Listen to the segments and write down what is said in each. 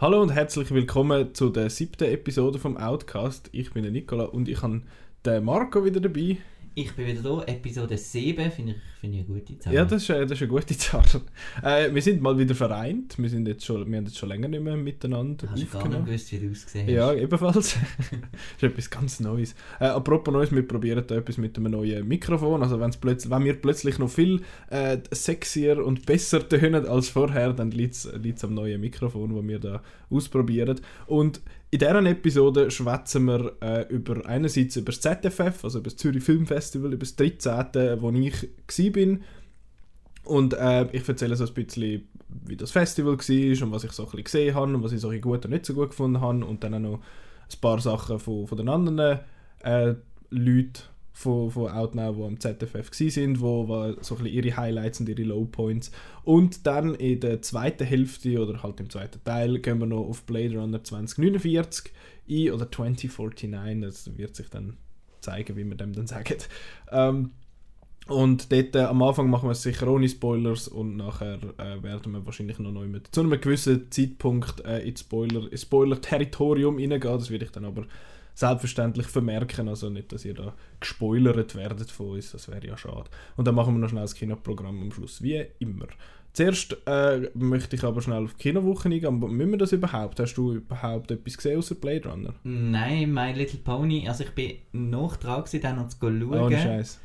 Hallo und herzlich willkommen zu der siebten Episode vom Outcast. Ich bin der Nicola und ich habe den Marco wieder dabei. Ich bin wieder da, Episode 7, finde ich, find ich eine gute Zahl. Ja, das ist, äh, das ist eine gute Zahl. Äh, wir sind mal wieder vereint. Wir, sind jetzt schon, wir haben jetzt schon länger nicht mehr miteinander Hast du gar nicht gewusst, wie du ausgesehen hast? Ja, ebenfalls. das ist etwas ganz Neues. Äh, apropos Neues, wir probieren da etwas mit einem neuen Mikrofon. Also wenn's plötzlich, wenn wir plötzlich noch viel äh, sexier und besser tönen als vorher, dann liegt es am neuen Mikrofon, das wir da ausprobieren. Und in dieser Episode schwätzen wir äh, über einerseits über das ZFF, also über das Zürich Film Festival, über das 13., wo ich war. Und äh, ich erzähle so ein bisschen, wie das Festival war und was ich so ein bisschen gesehen habe und was ich so ein gut und nicht so gut gefunden habe. Und dann auch noch ein paar Sachen von, von den anderen äh, Leuten von, von Outnow, die am ZFF waren, wo, wo so ein ihre Highlights und ihre Lowpoints. Und dann in der zweiten Hälfte oder halt im zweiten Teil gehen wir noch auf Blade Runner 2049 ein oder 2049, das wird sich dann zeigen, wie wir dem dann sagen. Ähm, und dort äh, am Anfang machen wir es sicher ohne Spoilers und nachher äh, werden wir wahrscheinlich noch neu mit zu einem gewissen Zeitpunkt äh, ins Spoiler, Spoiler-Territorium reingehen. Das werde ich dann aber selbstverständlich vermerken. Also nicht, dass ihr da gespoilert werdet von uns, das wäre ja schade. Und dann machen wir noch schnell das Kinoprogramm am Schluss, wie immer. Zuerst äh, möchte ich aber schnell auf die Kinowoche eingehen. Müssen wir das überhaupt? Hast du überhaupt etwas gesehen außer Blade Runner? Nein, My Little Pony. Also ich bin noch dran dann noch zu schauen. Oh, Scheiß.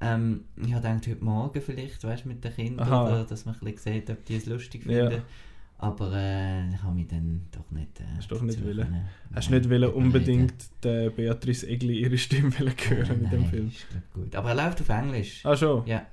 Ähm, ich habe gedacht, heute Morgen vielleicht, weißt mit den Kindern, dass man ein bisschen sieht, ob die es lustig finden. Ja. Aber äh, ich habe mich dann doch nicht. Äh, Hast du doch nicht wollen? Können. Hast nicht wollen unbedingt der Beatrice Egli ihre Stimme hören äh, mit dem Film? Ist gut. Aber er läuft auf Englisch. Ah schon? Ja.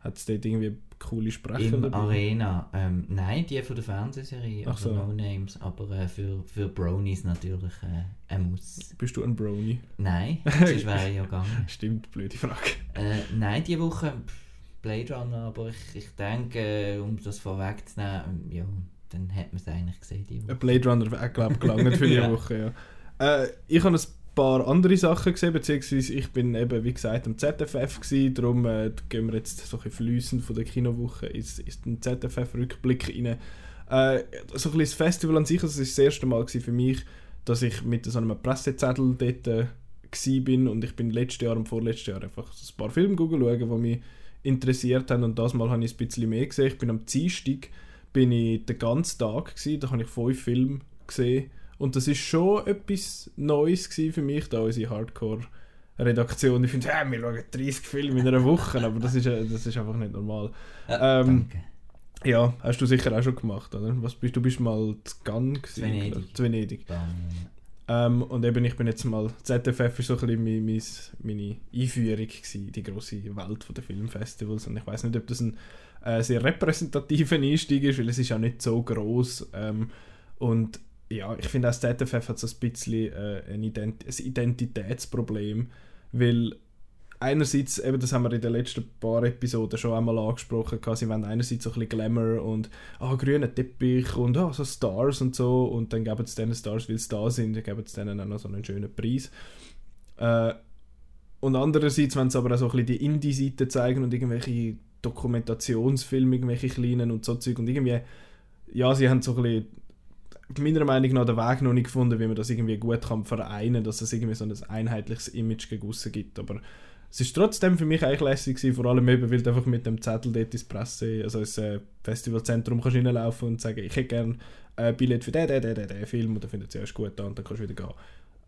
Hat es dort irgendwie coole Sprecher Im dabei? Arena. Ähm, nein, die von der Fernsehserie, Ach also so. No Names. Aber äh, für, für Bronies natürlich äh, ein Muss. Bist du ein Brony? Nein, sonst wäre ich ja gegangen. Stimmt, blöde Frage. Äh, nein, diese Woche. Pff, Blade Runner, aber ich, ich denke, um das vorwegzunehmen, ja, dann hat man es eigentlich gesehen. Die Woche. Blade Runner wäre, glaube ich, gelangt für die ja. Woche, ja. Äh, ich habe ein paar andere Sachen gesehen, beziehungsweise ich bin eben, wie gesagt, am ZFF gewesen, darum äh, gehen wir jetzt so ein fließend von der Kinowoche ins, ins den ZFF-Rückblick rein. Äh, so ein bisschen das Festival an sich, das war das erste Mal für mich, dass ich mit so einem Pressezettel dort äh, bin und ich bin letztes Jahr und vorletztes Jahr einfach so ein paar Filme schauen, die mich interessiert haben und das Mal habe ich ein bisschen mehr gesehen. Ich bin am Dienstag bin ich den ganzen Tag gewesen, da habe ich fünf Filme gesehen und das ist schon etwas Neues für mich, da unsere Hardcore Redaktion. Ich finde, hey, wir schauen 30 Filme in einer Woche, aber das ist, das ist einfach nicht normal. Ja, ähm. Ja, hast du sicher auch schon gemacht, oder? Was bist du bist mal zu Cannes gewesen? Venedig. Zu Venedig. Ähm, und eben, ich bin jetzt mal, ZFF ist so ein bisschen meine, meine Einführung gewesen, die grosse Welt der Filmfestivals. Und ich weiß nicht, ob das ein äh, sehr repräsentativer Einstieg ist, weil es ist auch nicht so groß. Ähm, und ja, ich finde, auch ZFF hat so ein bisschen äh, ein, Ident ein Identitätsproblem, weil einerseits, eben das haben wir in den letzten paar Episoden schon einmal angesprochen, sie wollen einerseits so ein bisschen Glamour und oh, grüner Teppich und oh, so Stars und so und dann geben sie diesen Stars, weil sie da sind, dann geben sie denen auch noch so einen schönen Preis. Äh, und andererseits wenn sie aber auch so ein bisschen die Indie-Seite zeigen und irgendwelche Dokumentationsfilme, irgendwelche kleinen und so Zeug und irgendwie, ja, sie haben so ein bisschen meiner Meinung nach den Weg noch nicht gefunden, wie man das irgendwie gut kann vereinen kann, dass es irgendwie so ein einheitliches Image gegen gibt, aber es ist trotzdem für mich eigentlich lässig gewesen, vor allem eben, weil du einfach mit dem Zettel dort ins Presse, also ins äh, Festivalzentrum kannst reinlaufen und sagen, ich hätte gerne ein Billett für den, den, den, den, Film und dann findet sie erst gut an und dann kannst du wieder gehen.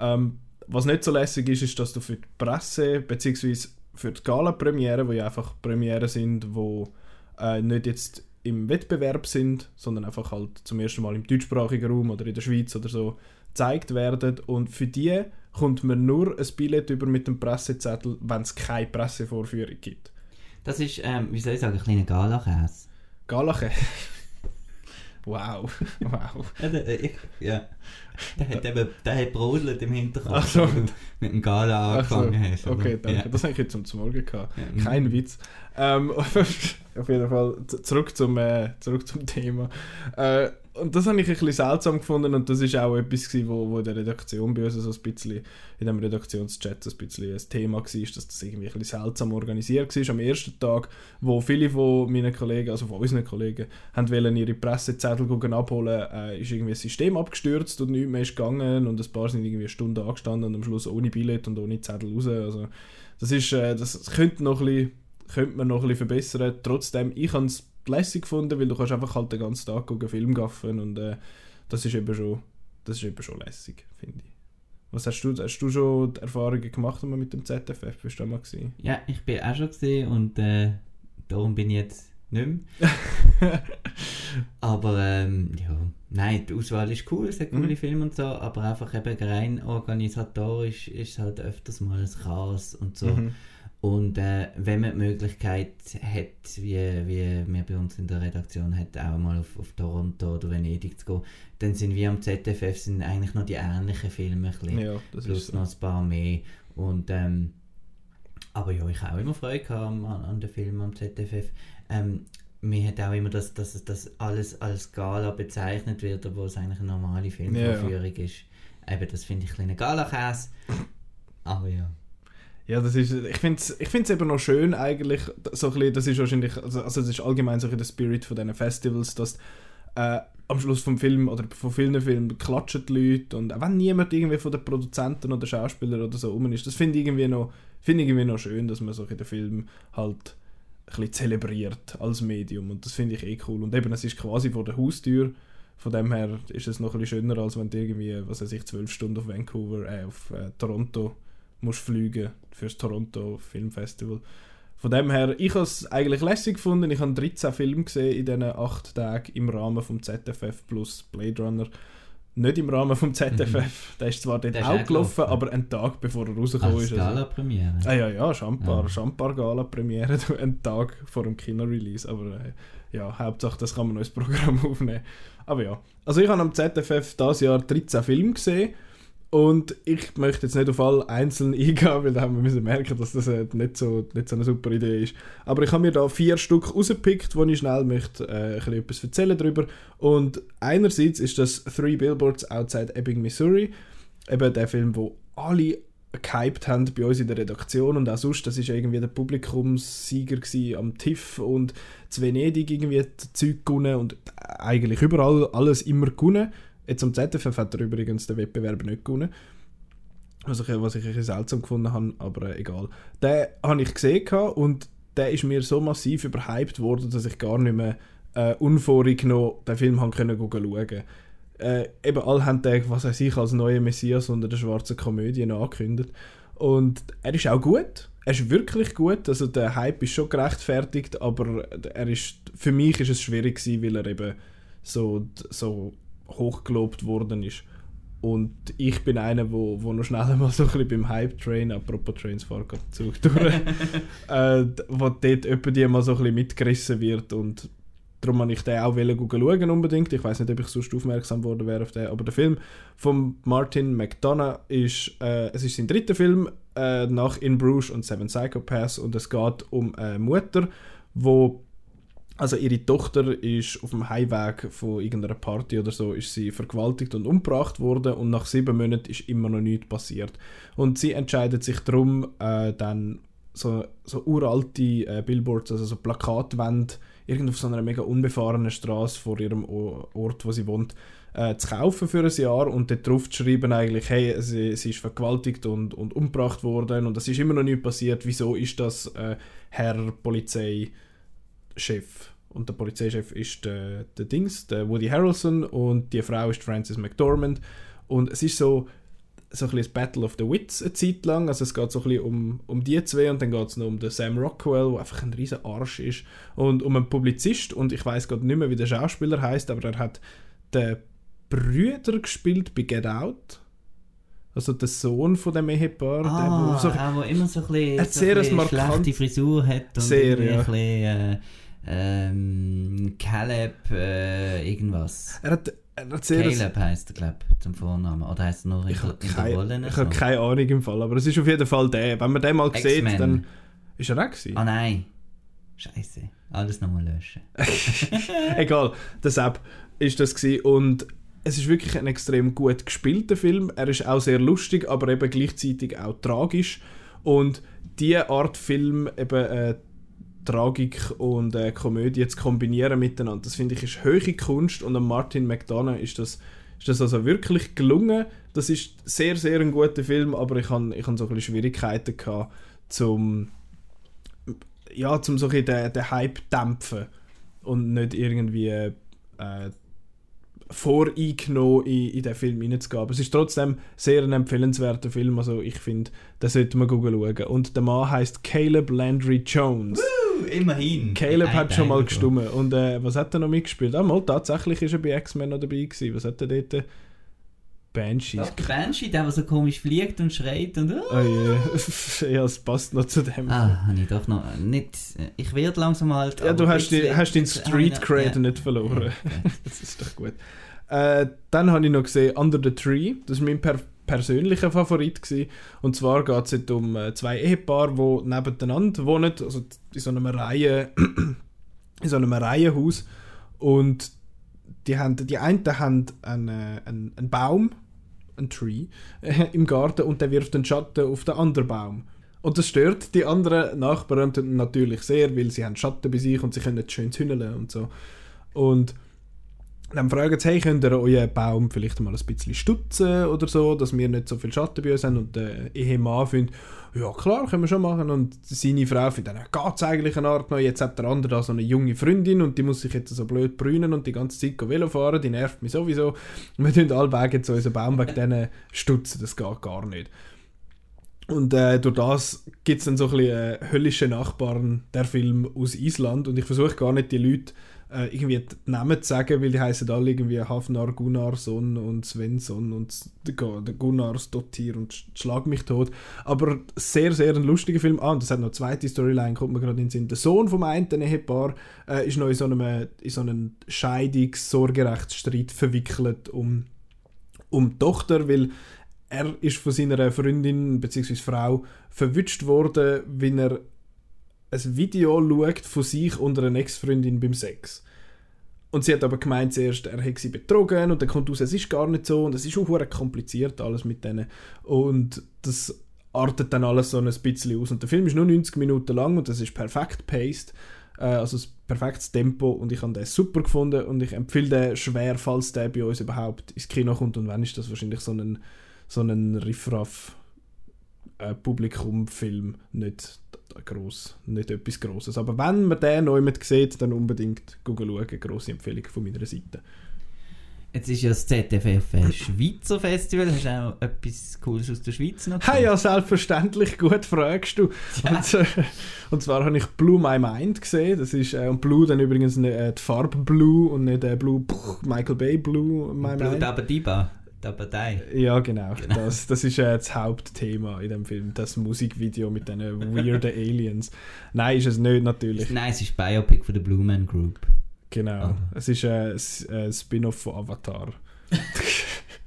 Ähm, was nicht so lässig ist, ist, dass du für die Presse, beziehungsweise für die Gala-Premiere, wo ja einfach Premiere sind, wo äh, nicht jetzt im Wettbewerb sind, sondern einfach halt zum ersten Mal im deutschsprachigen Raum oder in der Schweiz oder so gezeigt werden und für die kommt man nur ein Billett über mit dem Pressezettel, wenn es keine Pressevorführung gibt. Das ist, ähm, wie soll ich sagen, ein kleiner Galakäse. Galakäse? wow, wow. Ja, der, äh, ich, ja. der hat eben, der hat brodelt im Hinterkopf, so. mit dem Gala angefangen so. hast. Okay, danke. Ja. Das habe ich jetzt zum Morgen gehabt. Ja. Kein Witz. Ähm, auf jeden Fall, zurück zum, äh, zurück zum Thema. Äh, und das habe ich ein bisschen seltsam gefunden und das ist auch etwas gewesen, wo, wo in der Redaktion bei uns so ein bisschen, in dem Redaktionschat ein bisschen ein Thema war, dass das irgendwie ein bisschen seltsam organisiert war. Am ersten Tag, wo viele von meinen Kollegen, also von unseren Kollegen, haben wollen ihre Pressezettel abholen, äh, ist irgendwie ein System abgestürzt und nichts mehr ist gegangen und ein paar sind irgendwie eine Stunde angestanden und am Schluss ohne Billett und ohne Zettel raus. Also das ist, äh, das könnte noch ein bisschen, könnte man noch ein bisschen verbessern. Trotzdem, ich habe es lässig gefunden, weil du kannst einfach halt den ganzen Tag gucken, Film gaffen und äh, das ist eben schon, das ist eben schon lässig, finde ich. Was hast du, hast du schon Erfahrungen gemacht mit dem ZFF? Bist du da mal gesehen? Ja, ich bin auch schon gesehen und äh, darum bin ich jetzt nicht mehr. aber ähm, ja, nein, die Auswahl ist cool, es hat coole mhm. Filme und so, aber einfach eben rein organisatorisch ist es halt öfters mal ein Chaos und so. Mhm. Und äh, wenn man die Möglichkeit hat, wie, wie wir bei uns in der Redaktion hat, auch mal auf, auf Toronto oder Venedig zu gehen, dann sind wir am ZFF sind eigentlich noch die ähnlichen Filme, ein bisschen, ja, plus so. noch ein paar mehr. Und, ähm, aber ja, ich habe auch immer Freude an, an den Filmen am ZFF. Ähm, mir hat auch immer, dass, dass das alles als Gala bezeichnet wird, obwohl es eigentlich eine normale Filmvorführung ja. ist. Eben, das finde ich ein bisschen Gala-Käse. Aber ja. Ja, das ist, ich finde es ich find's eben noch schön eigentlich, so ein bisschen, das ist wahrscheinlich, also, also das ist allgemein so der Spirit von diesen Festivals, dass äh, am Schluss vom Film oder von vielen Filmen klatschen die Leute und auch wenn niemand irgendwie von den Produzenten oder Schauspielern oder so rum ist, das finde ich irgendwie noch, finde irgendwie noch schön, dass man so den Film halt ein bisschen zelebriert als Medium und das finde ich eh cool. Und eben, es ist quasi vor der Haustür, von dem her ist es noch ein bisschen schöner, als wenn du irgendwie, was weiß ich, zwölf Stunden auf Vancouver, äh, auf äh, Toronto musst fliegen fürs Toronto Filmfestival. Von dem her, ich habe es eigentlich lässig gefunden. Ich habe 13 Filme gesehen in diesen 8 Tagen im Rahmen vom ZFF plus Blade Runner. Nicht im Rahmen vom ZFF. Der ist zwar dort auch, auch gelaufen, aber einen Tag bevor er rausgekommen ist. Also. Gala-Premiere? Ah ja, ja, Champar, ja. Champar Gala-Premiere, einen Tag vor dem Kino-Release. Aber äh, ja, Hauptsache, das kann man noch ins Programm aufnehmen. Aber ja, also ich habe am ZFF dieses Jahr 13 Filme gesehen und ich möchte jetzt nicht auf alle einzeln eingehen, weil da haben wir müssen merken, dass das äh, nicht, so, nicht so eine super Idee ist. Aber ich habe mir da vier Stück rausgepickt, wo ich schnell möchte äh, ein etwas erzählen darüber. Und einerseits ist das Three Billboards Outside Ebbing, Missouri. Eben der Film, wo alle gehypt haben bei uns in der Redaktion und auch sonst, das ist irgendwie der Publikumssieger am TIFF und zu Venedig irgendwie Zeug gewonnen und eigentlich überall alles immer gewonnen. Jetzt am ZFF hat er übrigens den Wettbewerb nicht gewonnen. Was ich, was ich ein seltsam gefunden habe, aber äh, egal. Den habe ich gesehen und der ist mir so massiv überhyped worden, dass ich gar nicht mehr äh, unvorgenommen den Film haben können schauen äh, eben alle haben den, was weiß ich, als neue Messias unter der schwarzen Komödie angekündigt. Und er ist auch gut. Er ist wirklich gut. Also der Hype ist schon gerechtfertigt, aber er ist, für mich ist es schwierig gewesen, weil er eben so, so hochgelobt worden ist. Und ich bin einer, wo, wo noch schnell mal so ein bisschen beim Hype-Train, apropos Trains fahren gerade Zug durch, äh, wo dort jemand mal so ein bisschen mitgerissen wird und darum wollte ich den auch schauen unbedingt. Ich weiß nicht, ob ich sonst aufmerksam worden wäre auf den, aber der Film von Martin McDonough ist, äh, es ist sein dritter Film äh, nach In Bruges und Seven Psychopaths und es geht um eine Mutter, wo also ihre Tochter ist auf dem Heimweg von irgendeiner Party oder so ist sie vergewaltigt und umgebracht worden und nach sieben Monaten ist immer noch nichts passiert. Und sie entscheidet sich darum, äh, dann so, so uralte äh, Billboards, also so Plakatwände, irgendwo auf so einer mega unbefahrenen Straße vor ihrem Ort, wo sie wohnt, äh, zu kaufen für ein Jahr und dort drauf zu schreiben eigentlich, hey, sie, sie ist vergewaltigt und, und umgebracht worden und es ist immer noch nichts passiert, wieso ist das äh, Herr Polizei Chef. Und der Polizeichef ist der, der Dings, der Woody Harrelson und die Frau ist Frances McDormand. Und es ist so, so ein bisschen Battle of the Wits eine Zeit lang. Also es geht so ein bisschen um, um die zwei und dann geht es noch um den Sam Rockwell, der einfach ein riesen Arsch ist. Und um einen Publizist und ich weiß gerade nicht mehr, wie der Schauspieler heißt, aber er hat den Brüder gespielt bei Get Out. Also der Sohn von dem Ehepaar, ah, der, so, der immer so ein bisschen, so sehr ein bisschen schlechte Frisur hat und sehr, ja. ein bisschen, äh, ähm, Caleb äh, irgendwas. Er hat, er hat sehr Caleb heisst er, glaube ich, zum Vornamen. Oder heisst er noch ich in, in der Rolle? Ich habe keine Ahnung im Fall, aber es ist auf jeden Fall der. Wenn man den mal sieht, dann ist er auch gewesen. Ah nein. Scheiße. Alles nochmal löschen. Egal, deshalb, ist das gewesen. und es ist wirklich ein extrem gut gespielter Film. Er ist auch sehr lustig, aber eben gleichzeitig auch tragisch und diese Art Film eben äh, Tragik und äh, Komödie zu kombinieren miteinander, das finde ich ist höhere Kunst und an Martin McDonough ist das, ist das also wirklich gelungen. Das ist sehr, sehr ein guter Film, aber ich habe ich hab so ein bisschen Schwierigkeiten gehabt, zum ja, zum so den, den Hype dämpfen und nicht irgendwie äh, voreingenommen in, in den Film hineinzugehen. Aber es ist trotzdem sehr ein empfehlenswerter Film, also ich finde, da sollte man schauen. Und der Mann heißt Caleb Landry Jones. Woo, immerhin. Caleb hat schon mal gestummen. Und äh, was hat er noch mitgespielt? Ah, mal, tatsächlich ist er bei X-Men noch dabei gewesen. Was hat er dort? Banshee. Doch, der Banshee, der, der so komisch fliegt und schreit und... Oh, yeah. ja, es passt noch zu dem. Ah, habe ich doch noch nicht... Ich werde langsam halt... Ja, du hast, die, hast den Street Cred ja. nicht verloren. Okay. das ist doch gut. Äh, dann habe ich noch gesehen Under the Tree. Das war mein per persönlicher Favorit. Gewesen. Und zwar geht es um äh, zwei Ehepaare, die nebeneinander wohnen, also in so einem Reihe... in so einem Reihenhaus. Und die, haben, die einen haben einen, einen, einen Baum ein Tree, äh, im Garten und der wirft einen Schatten auf den anderen Baum. Und das stört die anderen Nachbarn natürlich sehr, weil sie haben Schatten bei sich und sie können schön zündeln und so. Und dann fragen sie, hey, könnt ihr euren Baum vielleicht mal ein bisschen stutzen oder so, dass wir nicht so viel Schatten bei uns haben. Und der Ehemann findet, ja klar, können wir schon machen. Und seine Frau findet, dann geht es eigentlich eine Art noch. Jetzt hat der andere da so eine junge Freundin und die muss sich jetzt so blöd brünen und die ganze Zeit Velo fahren, die nervt mich sowieso. Und wir tun alle Wege jetzt unseren Baum wegen denen stutzen, das geht gar nicht. Und äh, durch das gibt es dann so ein bisschen äh, höllische Nachbarn, der Film aus Island. Und ich versuche gar nicht die Leute äh, irgendwie die Namen zu sagen, weil die heißen alle irgendwie Hafnar Gunnarsson und Svensson und Gunnars Dottir und Schlag mich tot. Aber sehr, sehr ein lustiger Film. Ah, und das hat noch eine zweite Storyline, kommt mir gerade in den Sinn. Der Sohn vom einen Ehepaar äh, ist noch in so einem, in so einem Scheidungs-Sorgerechtsstreit verwickelt um, um die Tochter, weil er ist von seiner Freundin bzw. Frau verwünscht worden, wenn er ein Video schaut von sich und einer Ex-Freundin beim Sex. Und sie hat aber gemeint zuerst, er hätte sie betrogen und dann kommt raus, es ist gar nicht so und es ist auch kompliziert alles mit denen. Und das artet dann alles so ein bisschen aus. Und der Film ist nur 90 Minuten lang und das ist perfekt paced, äh, also ein perfektes Tempo und ich habe den super gefunden und ich empfehle den schwer, falls der bei uns überhaupt ins Kino kommt und wenn ist das wahrscheinlich so ein, so ein Riffraff äh, Publikumfilm, nicht gross, nicht etwas Grosses. Aber wenn man den neu mit sieht, dann unbedingt schauen. Grosse Empfehlung von meiner Seite. Jetzt ist ja das ZFF ein Schweizer Festival. Hast du auch etwas Cooles aus der Schweiz noch gesehen? Hey, ja, selbstverständlich. Gut fragst du. Ja. Und, äh, und, zwar habe ich Blue My Mind gesehen. Das ist, äh, und Blue dann übrigens äh, die Farbe Blue und nicht äh, Blue Michael Bay Blue My Blue Mind. Blue Diba der Partei. Ja, genau. genau. Das, das ist äh, das Hauptthema in dem Film, das Musikvideo mit diesen weirden Aliens. Nein, ist es nicht natürlich. Nein, es ist Biopic von der Blue Man Group. Genau. Oh. Es ist äh, ein Spin-off von Avatar.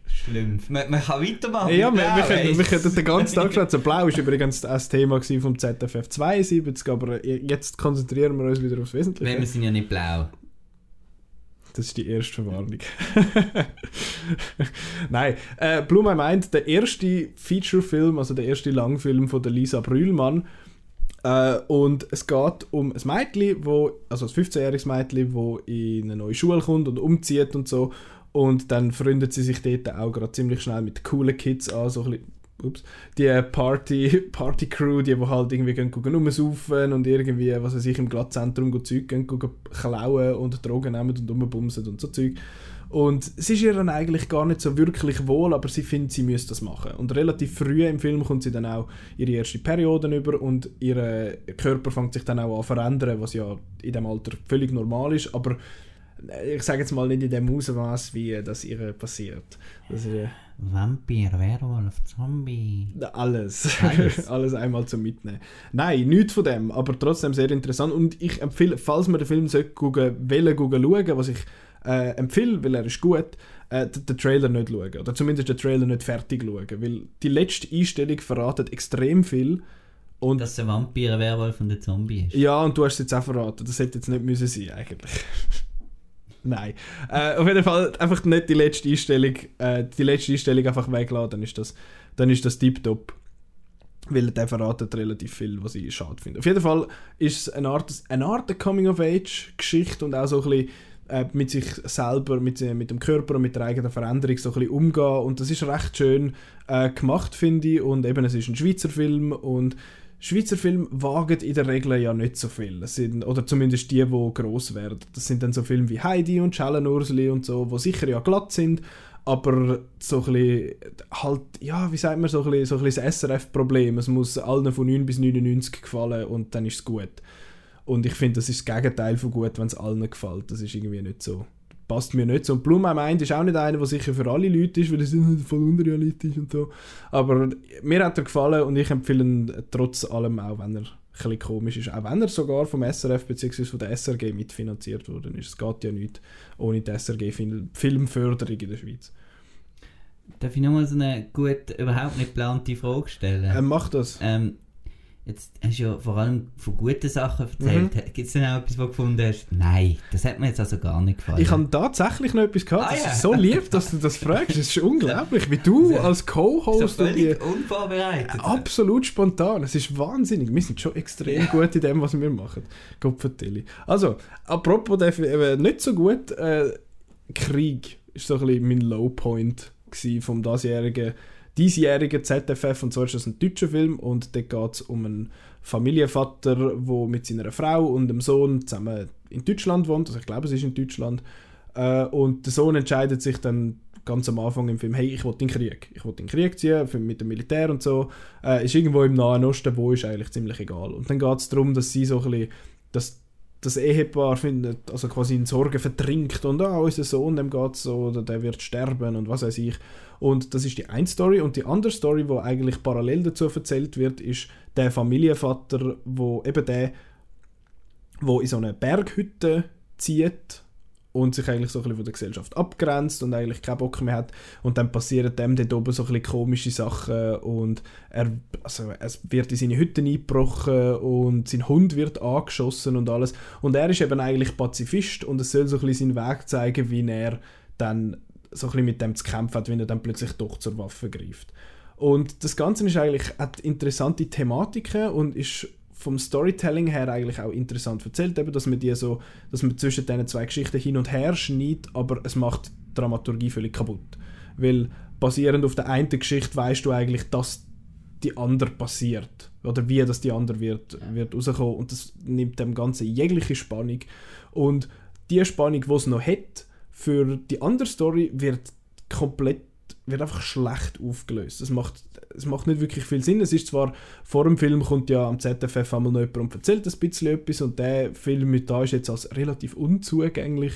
Schlimm. Man, man, kann weitermachen. Ja, wir, wir, können, wir können den ganzen Tag schwätzen. Blau war übrigens das Thema vom ZFF 72, aber jetzt konzentrieren wir uns wieder aufs Wesentliche. Weil wir sind ja nicht blau. Das ist die erste Verwarnung. Nein, äh, Blue My Mind, der erste Feature-Film, also der erste Langfilm von der Lisa Brühlmann. Äh, und es geht um ein Mädchen, wo, also ein 15-jähriges Mädchen, das in eine neue Schule kommt und umzieht und so. Und dann freundet sie sich dort auch gerade ziemlich schnell mit coolen Kids an, so ein bisschen ups, die Party, Party Crew, die, die halt irgendwie gehen, rumsaufen und irgendwie, was weiß ich, im Glattzentrum Zeug klauen und Drogen nehmen und rumbumsen und so Zeug. Und es ist ihr dann eigentlich gar nicht so wirklich wohl, aber sie findet, sie müsste das machen. Und relativ früh im Film kommt sie dann auch ihre erste Periode über und ihr Körper fängt sich dann auch an zu verändern, was ja in dem Alter völlig normal ist, aber ich sage jetzt mal nicht in dem Ausmaß, wie das ihr passiert. Das ist, äh, Vampir, Werwolf, Zombie. Alles. Alles. Alles einmal zum Mitnehmen. Nein, nichts von dem, aber trotzdem sehr interessant. Und ich empfehle, falls man den Film gucken will, schauen, was ich äh, empfehle, weil er ist gut, äh, den Trailer nicht schauen. Oder zumindest den Trailer nicht fertig schauen. Weil die letzte Einstellung verratet extrem viel. Und Dass der Vampir, ein Werwolf und ein Zombie ist. Ja, und du hast es jetzt auch verraten. Das hätte jetzt nicht müssen sein eigentlich. Nein. Äh, auf jeden Fall einfach nicht die letzte Einstellung, äh, die letzte Einstellung einfach wegladen, dann ist das, dann ist das tiptop. Weil der verratet relativ viel, was ich schade finde. Auf jeden Fall ist es eine Art, eine Art Coming-of-Age-Geschichte und auch so ein bisschen äh, mit sich selber, mit, mit dem Körper und mit der eigenen Veränderung so ein bisschen umgehen. Und das ist recht schön äh, gemacht, finde ich. Und eben, es ist ein Schweizer Film und Schweizer Filme wagen in der Regel ja nicht so viel. Das sind, oder zumindest die, die gross werden. Das sind dann so Filme wie Heidi und Schellenursli und so, die sicher ja glatt sind, aber so ein bisschen, halt, ja, wie sagt man, so ein bisschen, so ein bisschen das SRF-Problem. Es muss allen von 9 bis 99 gefallen und dann ist es gut. Und ich finde, das ist das Gegenteil von gut, wenn es allen gefällt. Das ist irgendwie nicht so. Passt mir nicht so. Und Blum meint, ist auch nicht einer, der sicher für alle Leute ist, weil er voll unrealistisch und so. Aber mir hat er gefallen und ich empfehle ihn trotz allem auch, wenn er ein komisch ist. Auch wenn er sogar vom SRF bzw. von der SRG mitfinanziert worden ist. Es geht ja nicht ohne die SRG Filmförderung in der Schweiz. Darf ich nochmal so eine gut, überhaupt nicht geplante Frage stellen? Ähm, mach das. Ähm, Jetzt hast du ja vor allem von guten Sachen erzählt. Mhm. Gibt es denn auch etwas, was du gefunden hast? Nein, das hat mir jetzt also gar nicht gefallen. Ich habe tatsächlich noch etwas gehabt. Ah, das ja. ist so lieb, dass du das fragst. Das ist unglaublich, wie du als Co-Host... So völlig unvorbereitet. Absolut spontan. Es ist wahnsinnig. Wir sind schon extrem ja. gut in dem, was wir machen. Gott vertelle. Also, apropos äh, nicht so gut, äh, Krieg ist so ein bisschen mein Lowpoint vom diesjährigen diesjährigen ZFF und zwar ist das ein deutscher Film und da geht es um einen Familienvater, der mit seiner Frau und dem Sohn zusammen in Deutschland wohnt, also ich glaube es ist in Deutschland. Äh, und der Sohn entscheidet sich dann ganz am Anfang im Film, hey, ich will den Krieg, ich will den Krieg ziehen mit dem Militär und so, äh, ist irgendwo im Nahen Osten, wo ist eigentlich ziemlich egal. Und dann geht es darum, dass sie so ein bisschen, dass das Ehepaar findet, also quasi in Sorgen vertrinkt und ah, unser Sohn, dem geht so, oder der wird sterben und was weiß ich. Und das ist die eine Story. Und die andere Story, die eigentlich parallel dazu erzählt wird, ist der Familienvater, wo eben der, wo in so eine Berghütte zieht und sich eigentlich so ein bisschen von der Gesellschaft abgrenzt und eigentlich keinen Bock mehr hat und dann passieren dem dort oben so ein bisschen komische Sachen und er, also es wird in seine Hütte eingebrochen und sein Hund wird angeschossen und alles und er ist eben eigentlich Pazifist und es soll so ein bisschen seinen Weg zeigen, wie er dann so ein bisschen mit dem zu kämpfen hat, wenn er dann plötzlich doch zur Waffe greift. Und das Ganze ist eigentlich, hat interessante Thematiken und ist vom Storytelling her eigentlich auch interessant erzählt, eben, dass man die so, dass man zwischen diesen zwei Geschichten hin und her schneidet, aber es macht die Dramaturgie völlig kaputt. Weil basierend auf der einen Geschichte weißt du eigentlich, dass die andere passiert oder wie das die andere wird, wird rauskommen und das nimmt dem Ganzen jegliche Spannung und die Spannung, die es noch hat, für die andere Story wird komplett wird einfach schlecht aufgelöst. Es macht, es macht nicht wirklich viel Sinn. Es ist zwar, vor dem Film kommt ja am ZFF einmal noch jemand und erzählt ein bisschen etwas und der Film mit da ist jetzt als relativ unzugänglich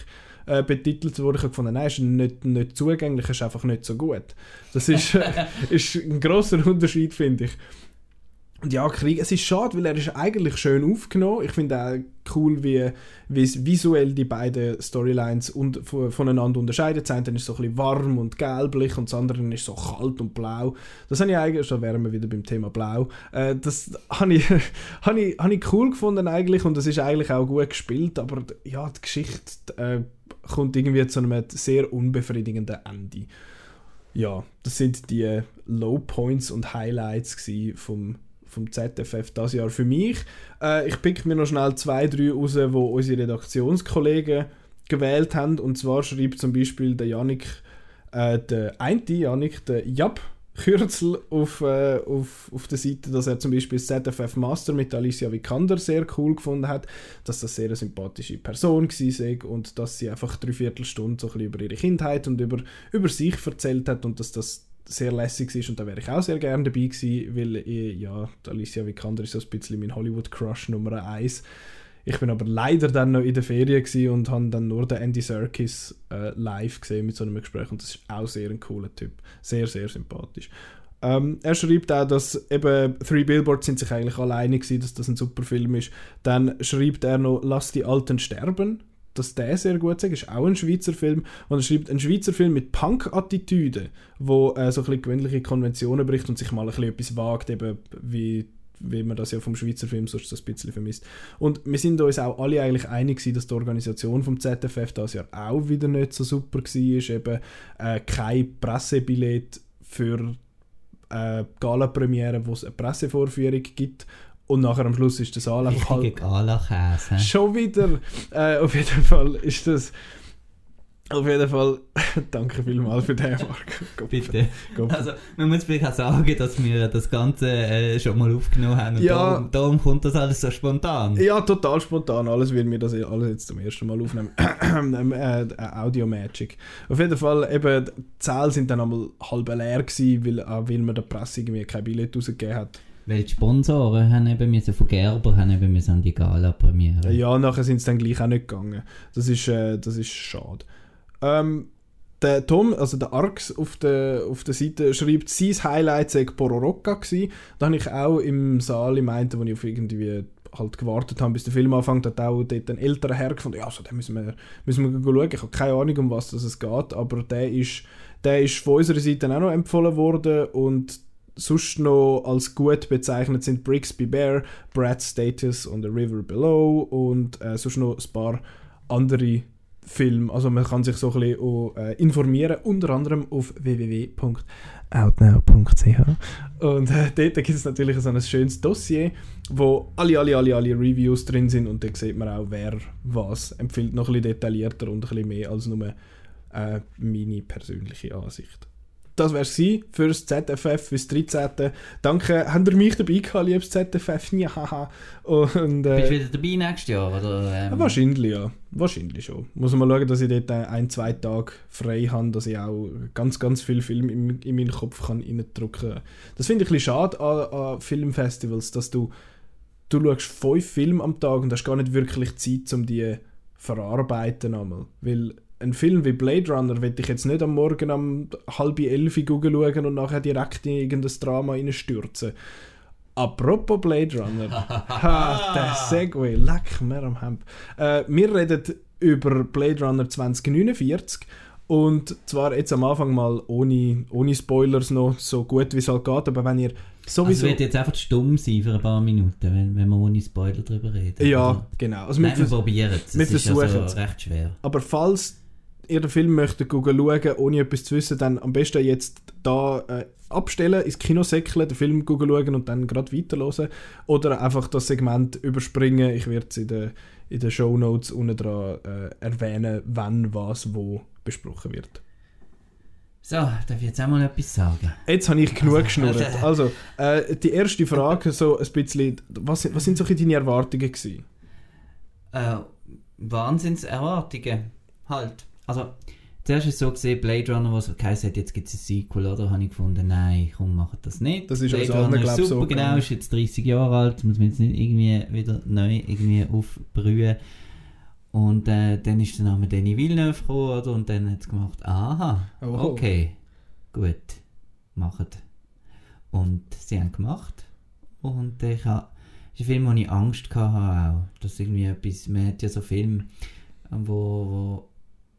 äh, betitelt worden. Ich habe gefunden, nein, ist nicht, nicht zugänglich, ist einfach nicht so gut. Das ist, ist ein großer Unterschied, finde ich. Ja, Krieg, es ist schade, weil er ist eigentlich schön aufgenommen. Ich finde auch cool, wie, wie es visuell die beiden Storylines und, voneinander unterscheidet. Das eine ist so ein bisschen warm und gelblich und das andere ist so kalt und blau. Das habe ich eigentlich, da wären wir wieder beim Thema Blau. Äh, das habe ich, habe, ich, habe ich cool gefunden eigentlich und das ist eigentlich auch gut gespielt, aber ja, die Geschichte äh, kommt irgendwie zu einem sehr unbefriedigenden Ende. Ja, das sind die Low Points und Highlights vom vom ZFF das Jahr für mich. Äh, ich pick mir noch schnell zwei, drei raus, wo unsere Redaktionskollegen gewählt haben. Und zwar schreibt zum Beispiel der Janik, äh, der eine Janik, der Jab Kürzel auf, äh, auf, auf der Seite, dass er zum Beispiel das ZFF Master mit Alicia Vikander sehr cool gefunden hat, dass das sehr eine sympathische Person war und dass sie einfach drei Viertelstunde so ein bisschen über ihre Kindheit und über, über sich erzählt hat und dass das sehr lässig ist und da wäre ich auch sehr gerne dabei gewesen, weil ich, ja, Alicia Vikander ist so ein bisschen mein Hollywood-Crush Nummer 1. Ich bin aber leider dann noch in der Ferien und habe dann nur den Andy Serkis äh, live gesehen mit so einem Gespräch und das ist auch sehr ein cooler Typ. Sehr, sehr sympathisch. Ähm, er schreibt auch, dass eben Three Billboards sind sich eigentlich alleine gewesen, dass das ein super Film ist. Dann schreibt er noch Lass die Alten sterben dass der sehr gut ist, ist auch ein Schweizer Film. Und er schreibt einen Schweizer Film mit Punk-Attitüde, wo äh, so ein gewöhnliche Konventionen bricht und sich mal ein etwas wagt, eben wie wie man das ja vom Schweizer Film sonst so ein bisschen vermisst. Und wir sind uns auch alle eigentlich einig gewesen, dass die Organisation vom ZFF das Jahr auch wieder nicht so super war. Eben äh, kein Pressebillett für äh, Gala-Premiere, wo es eine Pressevorführung gibt und nachher am Schluss ist Saal einfach halt... Gala-Käse. Schon wieder. Äh, auf jeden Fall ist das auf jeden Fall, danke vielmals für den, Marco. Bitte. Also, man muss vielleicht auch sagen, dass wir das Ganze äh, schon mal aufgenommen haben und ja, darum, darum, kommt das alles so spontan. Ja, total spontan. Alles, weil wir das alles jetzt zum ersten Mal aufnehmen. Ähm, äh, Audio Magic. Auf jeden Fall, eben, die Zahlen sind dann einmal halb leer gewesen, weil, äh, weil man der Presse irgendwie kein Billett rausgegeben hat. Weil die Sponsoren haben eben müssen, von Gerber haben eben müssen an die Gala prämieren. Ja, nachher sind es dann gleich auch nicht gegangen. Das ist, äh, das ist schade. Ähm, der Tom, also der Arx auf der, auf der Seite, schreibt, sein Highlight sei Pororoca gewesen. Da habe ich auch im Saal im einen, wo ich auf irgendwie halt gewartet habe, bis der Film anfängt, hat auch dort ein älterer Herr gefunden, ja, so, den müssen wir, müssen wir schauen. Ich habe keine Ahnung, um was es geht, aber der ist, der ist von unserer Seite auch noch empfohlen worden und sonst noch als gut bezeichnet sind Brixby Bear, Brad Status und The River Below und äh, sonst noch ein paar andere Film. Also man kann sich so ein bisschen auch, äh, informieren, unter anderem auf www.outnow.ch und äh, dort gibt es natürlich so ein schönes Dossier, wo alle, alle, alle, alle Reviews drin sind und dann sieht man auch, wer was empfiehlt, noch ein bisschen detaillierter und ein bisschen mehr als nur äh, meine persönliche Ansicht das wäre es für das ZFF, fürs 13. Danke, habt ihr mich dabei gehabt, liebes ZFF? Ja, haha. Und, äh, Bist du wieder dabei nächstes Jahr? Oder, ähm? Wahrscheinlich, ja. Wahrscheinlich schon. Muss man schauen, dass ich dort ein, zwei Tage frei habe, dass ich auch ganz, ganz viel Film in, in meinen Kopf kann reindrücken kann. Das finde ich ein bisschen schade an, an Filmfestivals, dass du, du schaust fünf Filme am Tag und hast gar nicht wirklich Zeit, um die verarbeiten einmal. Weil ein Film wie Blade Runner will ich jetzt nicht am Morgen um halb elf schauen und nachher direkt in irgendein Drama reinstürzen. Apropos Blade Runner. ha, der Segway, leck mir am Hemd. Äh, wir reden über Blade Runner 2049 und zwar jetzt am Anfang mal ohne, ohne Spoilers noch, so gut wie es halt geht, aber wenn ihr sowieso... Also wird jetzt einfach stumm sein für ein paar Minuten, wenn, wenn wir ohne Spoiler drüber reden. Ja, also, genau. Also Nein, wir, wir probieren es. Wir versuchen es. Also recht schwer. Aber falls ihr den Film möchtet schauen, ohne etwas zu wissen, dann am besten jetzt da äh, abstellen, ins Kino säckeln, den Film schauen und dann gerade weiterhören. Oder einfach das Segment überspringen. Ich werde es in den in den Show Notes unten dran äh, erwähnen, wann was wo besprochen wird. So, darf ich jetzt auch mal etwas sagen? Jetzt habe ich genug also, geschnurrt. Also, äh, die erste Frage, so ein bisschen, was, was sind so deine Erwartungen gewesen? Äh, Wahnsinnserwartungen, halt also zuerst ist es so gesehen, Blade Runner, was geheißen hat, jetzt gibt es ein Sequel, oder? habe ich gefunden, nein, komm, mach das nicht. Das ist Blade Runner ist super, so genau, ist jetzt 30 Jahre alt, muss man jetzt nicht irgendwie wieder neu irgendwie aufbrühen. Und äh, dann ist der Name Danny Villeneuve gekommen, oder? Und dann hat es gemacht, aha, oh. okay, gut, machet. Und sie haben gemacht. Und ich habe, ist ein Film, wo ich Angst hatte auch, dass irgendwie etwas, man hat ja so Filme, wo, wo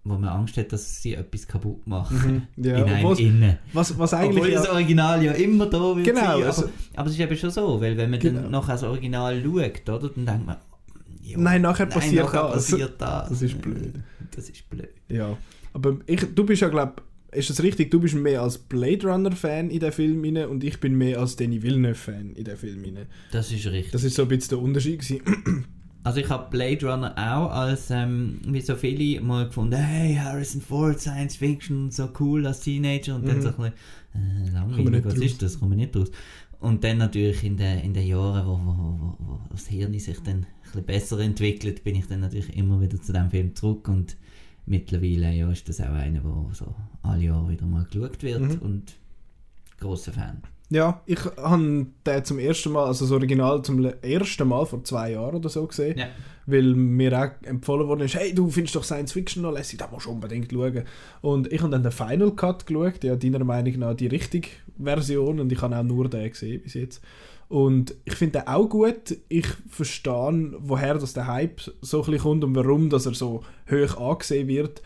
wo man Angst hat, dass sie etwas kaputt machen. Mhm, ja, in einem was, innen. Was, was eigentlich Obwohl ja, das Original ja immer da wird genau, sein, also, aber, es ist eben schon so, weil wenn man genau. dann nachher das Original schaut, oder, dann denkt man, ja, nein, nachher nein, passiert, nachher das. passiert das. Das ist blöd. Das ist blöd. Ja, aber ich, du bist ja, glaube ist das richtig, du bist mehr als Blade Runner Fan in den Film inne und ich bin mehr als Danny Villeneuve Fan in den Film inne. Das ist richtig. Das ist so ein bisschen der Unterschied Also ich habe Blade Runner auch als, ähm, wie so viele, mal gefunden, hey, Harrison Ford, Science Fiction, so cool als Teenager und mhm. dann so ein bisschen, äh, langweilig, was raus. ist das, kommen nicht raus. Und dann natürlich in den, in den Jahren, wo, wo, wo, wo das Hirn sich dann ein bisschen besser entwickelt, bin ich dann natürlich immer wieder zu dem Film zurück und mittlerweile ja, ist das auch einer, wo so alle Jahre wieder mal geschaut wird mhm. und großer Fan. Ja, ich habe den zum ersten Mal, also das Original zum ersten Mal vor zwei Jahren oder so gesehen. Ja. Weil mir auch empfohlen worden ist, hey, du findest doch Science Fiction noch lässig, da musst du unbedingt schauen. Und ich habe dann den Final Cut geschaut, ja, deiner Meinung nach die richtige Version und ich habe auch nur den gesehen bis jetzt. Und ich finde den auch gut. Ich verstehe, woher das der Hype so ein bisschen kommt und warum dass er so hoch angesehen wird.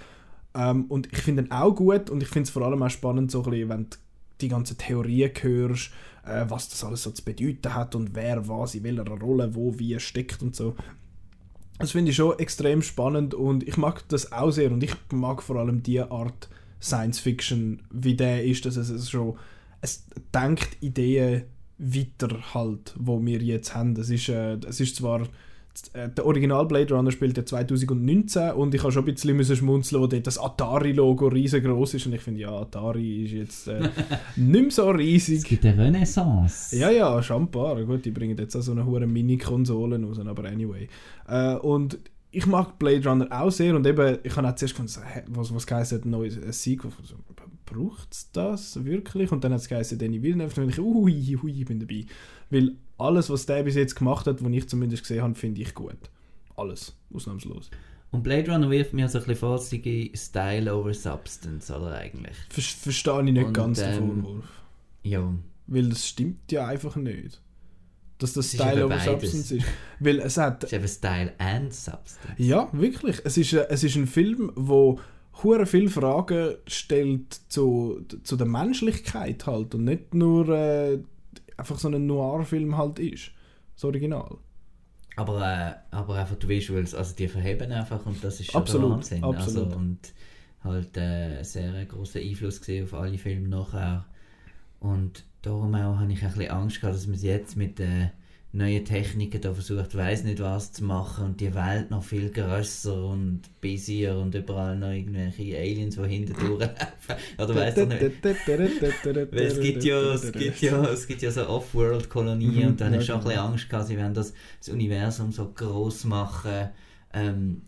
Ähm, und ich finde ihn auch gut und ich finde es vor allem auch spannend, so ein bisschen, wenn die die ganzen Theorien hörst, äh, was das alles so zu bedeuten hat und wer was in welcher Rolle wo wie steckt und so. Das finde ich schon extrem spannend und ich mag das auch sehr und ich mag vor allem die Art Science Fiction, wie der ist, dass es schon es denkt Ideen weiter halt, wo wir jetzt haben. Es ist, äh, es ist zwar äh, der Original Blade Runner spielt ja 2019 und ich habe schon ein bisschen müssen schmunzeln, wo dort das Atari-Logo riesengroß ist und ich finde, ja, Atari ist jetzt äh, nicht mehr so riesig. Es gibt eine Renaissance. Ja, ja, paar. Gut, die bringen jetzt auch so eine hohe Mini-Konsole raus, aber anyway. Äh, und ich mag Blade Runner auch sehr und eben, ich habe auch zuerst gedacht, was, was heisst ein neues ein Sequel? Braucht es das wirklich? Und dann hat es geheißen, Danny Villeneuve, und dann ich, ui, ui, ich bin dabei. Weil alles, was der bis jetzt gemacht hat, was ich zumindest gesehen habe, finde ich gut. Alles, ausnahmslos. Und Blade Runner wirft mir so ein bisschen vor, Style over Substance, oder eigentlich? Ver Verstehe ich nicht und, ganz den ähm, Vorwurf. Ja. Weil das stimmt ja einfach nicht. Dass das, das Style over Substance ist. Weil es hat... Es ist eben Style and Substance. Ja, wirklich. Es ist, es ist ein Film, wo hure viele Fragen stellt zu, zu der Menschlichkeit halt und nicht nur äh, einfach so ein Noir-Film halt ist. Das Original. Aber, äh, aber einfach die Visuals, also die verheben einfach und das ist schon absolut, der Wahnsinn. Absolut. Also, und halt äh, sehr großen Einfluss gesehen auf alle Filme nachher. Und darum auch habe ich ein bisschen Angst gehabt, dass man es jetzt mit äh, neue Techniken da versucht, weiß nicht was zu machen und die Welt noch viel grösser und busier und überall noch irgendwelche Aliens, die hinten durchlaufen. Oder weißt du nicht? es gibt ja, es gibt ja, es gibt ja so Off-World-Kolonien und dann hast du auch ein bisschen genau. Angst gehabt, sie werden das, das Universum so groß machen. Ähm,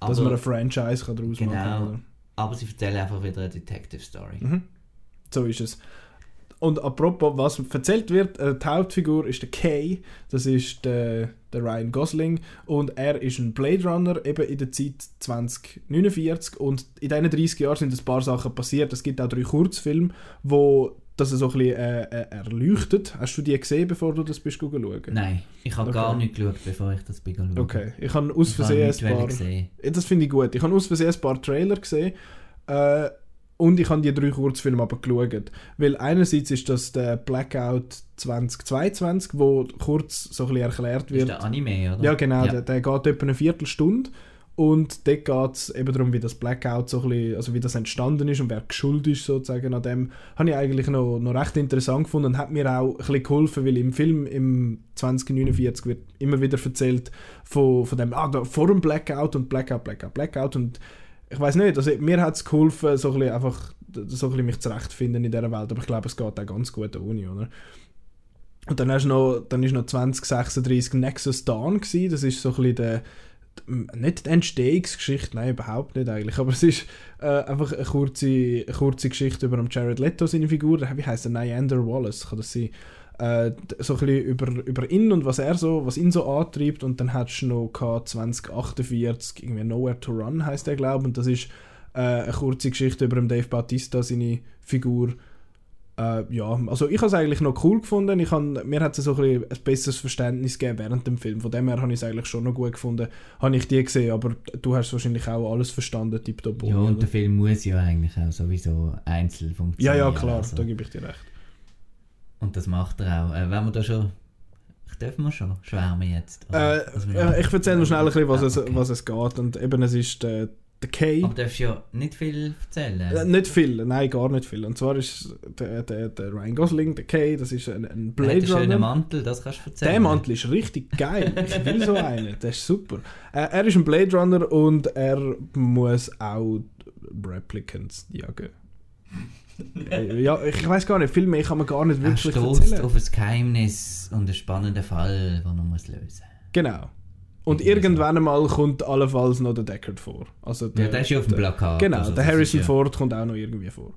Dass man eine Franchise daraus genau, machen kann. Aber sie erzählen einfach wieder eine Detective-Story. Mhm. So ist es. Und apropos, was erzählt wird, äh, die Hauptfigur ist der Kay, das ist der, der Ryan Gosling und er ist ein Blade Runner, eben in der Zeit 2049 und in diesen 30 Jahren sind ein paar Sachen passiert. Es gibt auch drei Kurzfilme, wo das so ein bisschen äh, äh, erleuchtet. Hast du die gesehen, bevor du das bist schauen? Nein, ich habe okay. gar nicht geschaut, bevor ich das bin schauen. Okay, ich habe aus Versehen ein paar... Gesehen. Das finde ich gut. Ich habe aus Versehen ein paar Trailer gesehen. Äh, und ich habe die drei Kurzfilme aber geschaut. Weil einerseits ist das der Blackout 2022, wo kurz so ein bisschen erklärt wird. Das ist der Anime, oder? Ja, genau. Ja. Der, der geht etwa eine Viertelstunde. Und dort geht es eben darum, wie das Blackout so ein bisschen, also wie das entstanden ist und wer geschuld ist sozusagen an dem, habe ich eigentlich noch, noch recht interessant gefunden und hat mir auch ein bisschen geholfen, weil im Film im 2049 wird immer wieder erzählt von, von dem, ah, da, vor dem Blackout und Blackout, Blackout, Blackout und ich weiß nicht, also mir hat es geholfen, so ein einfach so ein bisschen mich zurechtfinden in dieser Welt, aber ich glaube, es geht auch ganz gut ohne, oder? Und dann, hast noch, dann ist noch 2036 Nexus Dawn gewesen, das ist so ein bisschen der, nicht die Entstehungsgeschichte, nein, überhaupt nicht eigentlich, aber es ist äh, einfach eine kurze, eine kurze Geschichte über Jared Leto, seine Figur, wie heißt er, Nyander Wallace, kann das sein? Äh, so ein bisschen über, über ihn und was er so, was ihn so antreibt und dann hast du noch 2048 irgendwie Nowhere to Run heißt der glaube und das ist äh, eine kurze Geschichte über Dave Bautista, seine Figur. Äh, ja, also ich habe es eigentlich noch cool gefunden. Ich hab, mir hat es so ein, ein besseres Verständnis gegeben während dem Film. Von dem her habe ich es eigentlich schon noch gut gefunden. Habe ich die gesehen, aber du hast wahrscheinlich auch alles verstanden, tipptopp. Ja, und der Film muss ja eigentlich auch sowieso einzeln funktionieren. Ja, ja, klar, also. da gebe ich dir recht. Und das macht er auch. Äh, wenn wir da schon. Ich darf mal schon schwärmen jetzt. Äh, ja, ich erzähle noch schnell ein bisschen, was, ah, okay. es, was es geht. Und eben, es ist der, der Kay. Aber du darfst ja nicht viel erzählen. Äh, nicht viel, nein, gar nicht viel. Und zwar ist der, der, der Ryan Gosling, der Kay, das ist ein, ein Blade Runner. schönen Mantel, das kannst du erzählen. Der Mantel ist richtig geil. Ich will so einen, der ist super. Äh, er ist ein Blade Runner und er muss auch Replicants jagen. Äh, ja, ich weiß gar nicht, viel mehr kann man gar nicht wirklich er erzählen. auf ein Geheimnis und einen spannenden Fall, den man muss lösen muss. Genau. Und irgendwann einmal kommt allenfalls noch der Deckard vor. Also der, ja, der ist ja auf dem Plakat. Genau, also der Harrison ja. Ford kommt auch noch irgendwie vor.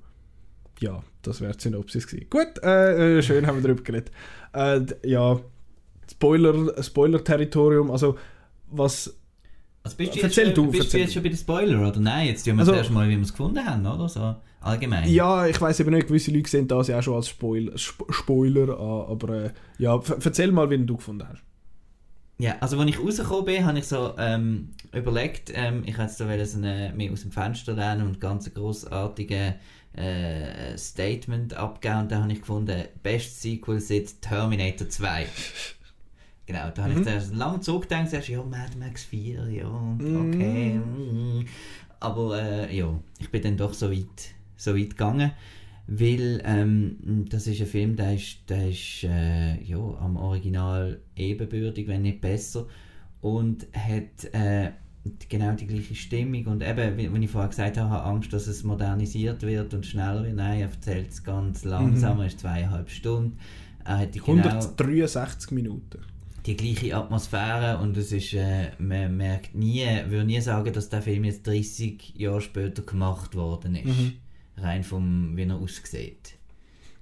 Ja, das wäre die Synopsis gewesen. Gut, äh, äh, schön haben wir darüber geredet. Äh, ja, Spoiler, Spoiler-Territorium, also was... Also bist du, erzähl jetzt, du, bist du jetzt schon bei den Spoiler, oder nein? Jetzt tun wir also, zuerst mal, wie wir es gefunden haben, oder? So. Allgemein? Ja, ich weiß eben nicht, gewisse Leute sehen das ja auch schon als Spoiler, Spoiler an, aber äh, ja, erzähl mal, wie du gefunden hast. Ja, also als ich rausgekommen bin, habe ich so ähm, überlegt, ähm, ich hätte so eine, mehr aus dem Fenster lernen und ganz großartige äh, Statement abgegeben und da habe ich gefunden, Best Sequel seit Terminator 2. Genau, da habe Mhm. ich dann lange zurückgedacht und ja, Mad Max 4, ja, okay. mm. Aber äh, ja, ich bin dann doch so weit, so weit gegangen, weil ähm, das ist ein Film, der ist, der ist äh, ja, am Original ebenbürtig, wenn nicht besser und hat äh, genau die gleiche Stimmung und eben, wie, wie ich vorher gesagt habe, habe Angst, dass es modernisiert wird und schneller wird. Nein, er erzählt es ganz langsam, er ist zweieinhalb Stunden. Er hat die genau 163 Minuten. die gleiche Atmosphäre und es ist, äh, man merkt nie, würde nie sagen, dass der Film jetzt 30 Jahre später gemacht worden ist. Mhm. Rein vom, wie er aussieht.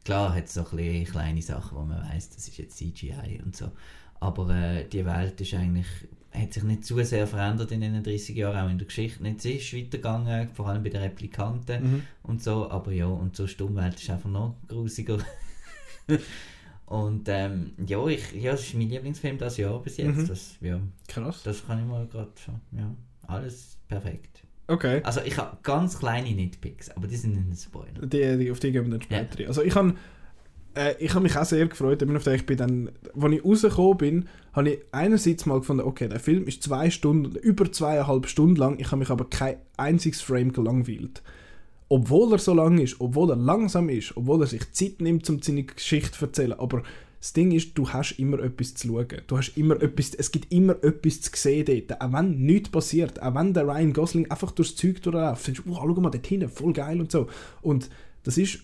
Klar hat es so ein kleine Sachen, wo man weiß, das ist jetzt CGI und so. Aber äh, die Welt ist eigentlich, hat sich nicht zu sehr verändert in den 30 Jahren, auch in der Geschichte nicht. Sie ist weitergegangen, vor allem bei den Replikanten Mhm. und so, aber ja, und so die Umwelt ist einfach noch grusiger. und ähm, ja, ich, ja, das ist mein Lieblingsfilm das Jahr bis jetzt. Mhm. Das, ja, Krass. das kann ich mal gerade schon, ja, alles perfekt. Okay. Also ich habe ganz kleine Nitpicks, aber die sind ein Spoiler. Die, die, auf die gehen wir dann später rein. Also ich habe äh, ich habe mich auch sehr gefreut, eben auf den, ich bin dann, als ich rausgekommen bin, habe ich einerseits mal gefunden, okay, der Film ist zwei Stunden, über zweieinhalb Stunden lang, ich habe mich aber kein einziges Frame gelangweilt. Obwohl er so lang ist, obwohl er langsam ist, obwohl er sich Zeit nimmt, um seine Geschichte zu erzählen, aber das Ding ist, du hast immer etwas zu schauen. Du hast immer etwas, es gibt immer etwas zu sehen dort. Auch wenn nichts passiert, auch wenn der Ryan Gosling einfach durchs Zeug durchläuft, denkst du, oh, schau mal dort hinten, voll geil und so. Und das ist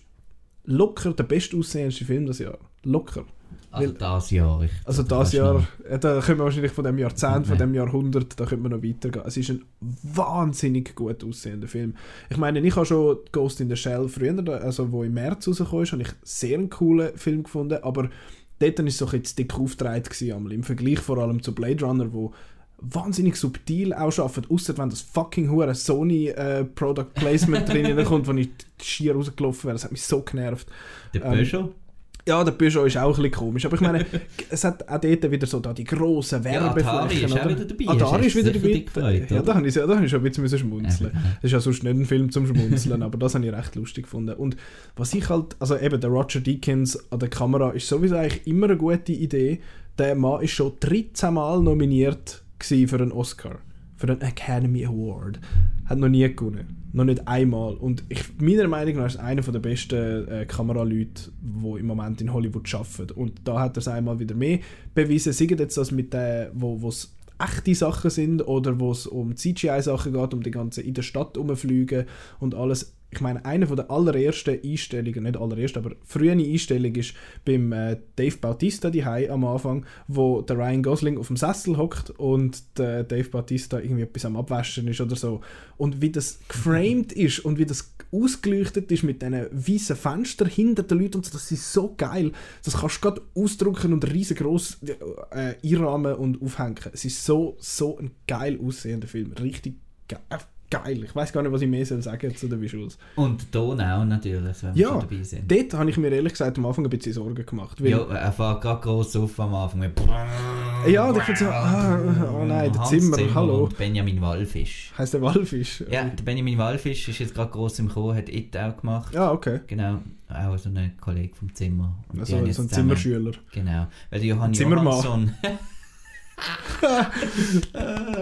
locker der bestaussehendste Film das Jahr. Locker. Also Weil- das Jahr. Ich, Also das Jahr, ja, da können wir wahrscheinlich von dem Jahrzehnt, von Okay. dem Jahrhundert, da könnte man noch weitergehen. Es ist ein wahnsinnig gut aussehender Film. Ich meine, ich habe schon Ghost in the Shell früher, also wo im März rausgekommen ist, habe ich sehr einen coolen Film gefunden, aber dort war es so ein dick aufgetragen gewesen, im Vergleich vor allem zu Blade Runner, wo wahnsinnig subtil auch arbeitet, außer wenn das fucking hure Sony äh, Product Placement drin kommt, wo ich schier rausgelaufen wäre. Das hat mich so genervt. Der ähm, Peugeot? Ja, der Peugeot ist auch ein bisschen komisch. Aber ich meine, es hat auch dort wieder so da die grossen Ja, Atari Werbeflächen. ist wieder dabei. Atari ist wieder dabei. gefreut, ja, da habe ich, da habe ich schon ein bisschen schmunzeln. Ja, Das ist ja sonst nicht ein Film zum Schmunzeln, aber das habe ich recht lustig gefunden. Und was ich halt, also eben der Roger Deakins an der Kamera ist sowieso eigentlich immer eine gute Idee. Der Mann ist schon 13 Mal nominiert für einen Oscar, für einen Academy Award. Hat noch nie gewonnen. Noch nicht einmal. Und ich, meiner Meinung nach ist er einer der besten äh, Kameraleute, die im Moment in Hollywood arbeiten. Und da hat er es einmal wieder mehr bewiesen. Sei jetzt das mit den, wo es echte Sachen sind oder wo es um CGI-Sachen geht, um die ganze in der Stadt rumfliegen und alles. Ich meine, eine von der allerersten Einstellungen, nicht allererst, aber frühe Einstellung ist beim äh, Dave Bautista die am Anfang, wo der Ryan Gosling auf dem Sessel hockt und der Dave Bautista irgendwie etwas am Abwaschen ist oder so. Und wie das geframed ist und wie das ausgeleuchtet ist mit diesen weißen Fenstern hinter den Leuten und so, das ist so geil. Das kannst du gerade ausdrucken und riesengroß äh, einrahmen und aufhängen. Es ist so, so ein geil aussehender Film. Richtig ge äh, geil. Ich weiß gar nicht, was ich mehr soll sagen zu den Visuals. Und Donau natürlich, wenn wir Ja, dabei sind. dort habe ich mir ehrlich gesagt am Anfang ein bisschen Sorgen gemacht. Weil, Ja, er fährt gerade gross auf am Anfang. Mit Ja, und ich finde so, ah, oh nein, der Hans Zimmer, hallo. Und Benjamin Wallfisch. Heißt der Walfisch? Ja, der Benjamin Wallfisch ist jetzt gerade gross im Kommen, hat It auch gemacht. Ja, okay. Genau, auch so ein Kollege vom Zimmer. Und Also, so ein Zimmerschüler. Genau, weil Johann Zimmermann. Johansson...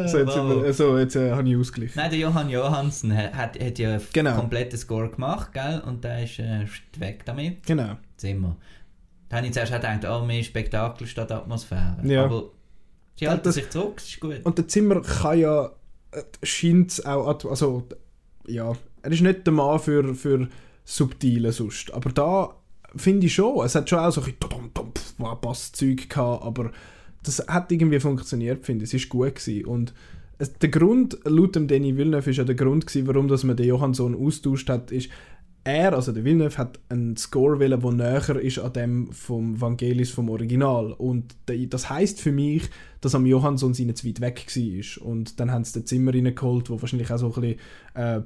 So, jetzt, sind wir, so, jetzt äh, habe ich ausgeglichen. Nein, der Johann Johansen hat, hat, ja einen Genau. kompletten Score gemacht, gell? Und der ist äh, weg damit. Genau. Zimmer. Da habe ich zuerst auch gedacht, oh, mehr Spektakel statt Atmosphäre. Ja. Aber sie halten das- sich zurück, das ist gut. Und der Zimmer kann ja, äh, scheint es auch, also, ja, er ist nicht der Mann für, für Subtile sonst. Aber da finde ich schon, es hat schon auch so ein bisschen Basszeug gehabt, aber das hat irgendwie funktioniert, finde ich. Es war gut gewesen. Und es, der Grund, laut dem Danny Villeneuve, ist ja der Grund gewesen, warum dass man den Johansson austauscht hat, ist, er, also der Villeneuve, hat einen Score wählen, der näher ist an dem vom Vangelis vom Original. Und das heißt für mich, dass am Johansson seine zu weit weg war. Und dann haben sie den Zimmer reingeholt, wo wahrscheinlich auch so ein bisschen äh,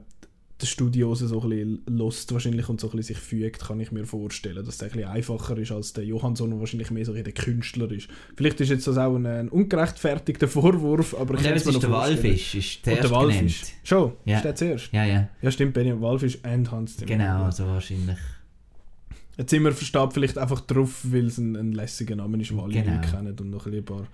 den Studios so ein bisschen lost wahrscheinlich und so ein bisschen sich fügt, kann ich mir vorstellen, dass der ein bisschen einfacher ist als der Johansson, der wahrscheinlich mehr so ein der Künstler ist. Vielleicht ist jetzt das auch ein, ein ungerechtfertigter Vorwurf, aber ich kann es mir noch der. Walfisch, ist zuerst der Walfisch. genannt. Schon? Ja. Ist der zuerst? Ja, ja, Ja stimmt, Benjamin Walfisch und Hans Zimmer. genau, also wahrscheinlich. Jetzt Zimmer versteht vielleicht einfach drauf, weil es ein, ein lässiger Name ist, den alle Genau. Kennen und noch ein ein paar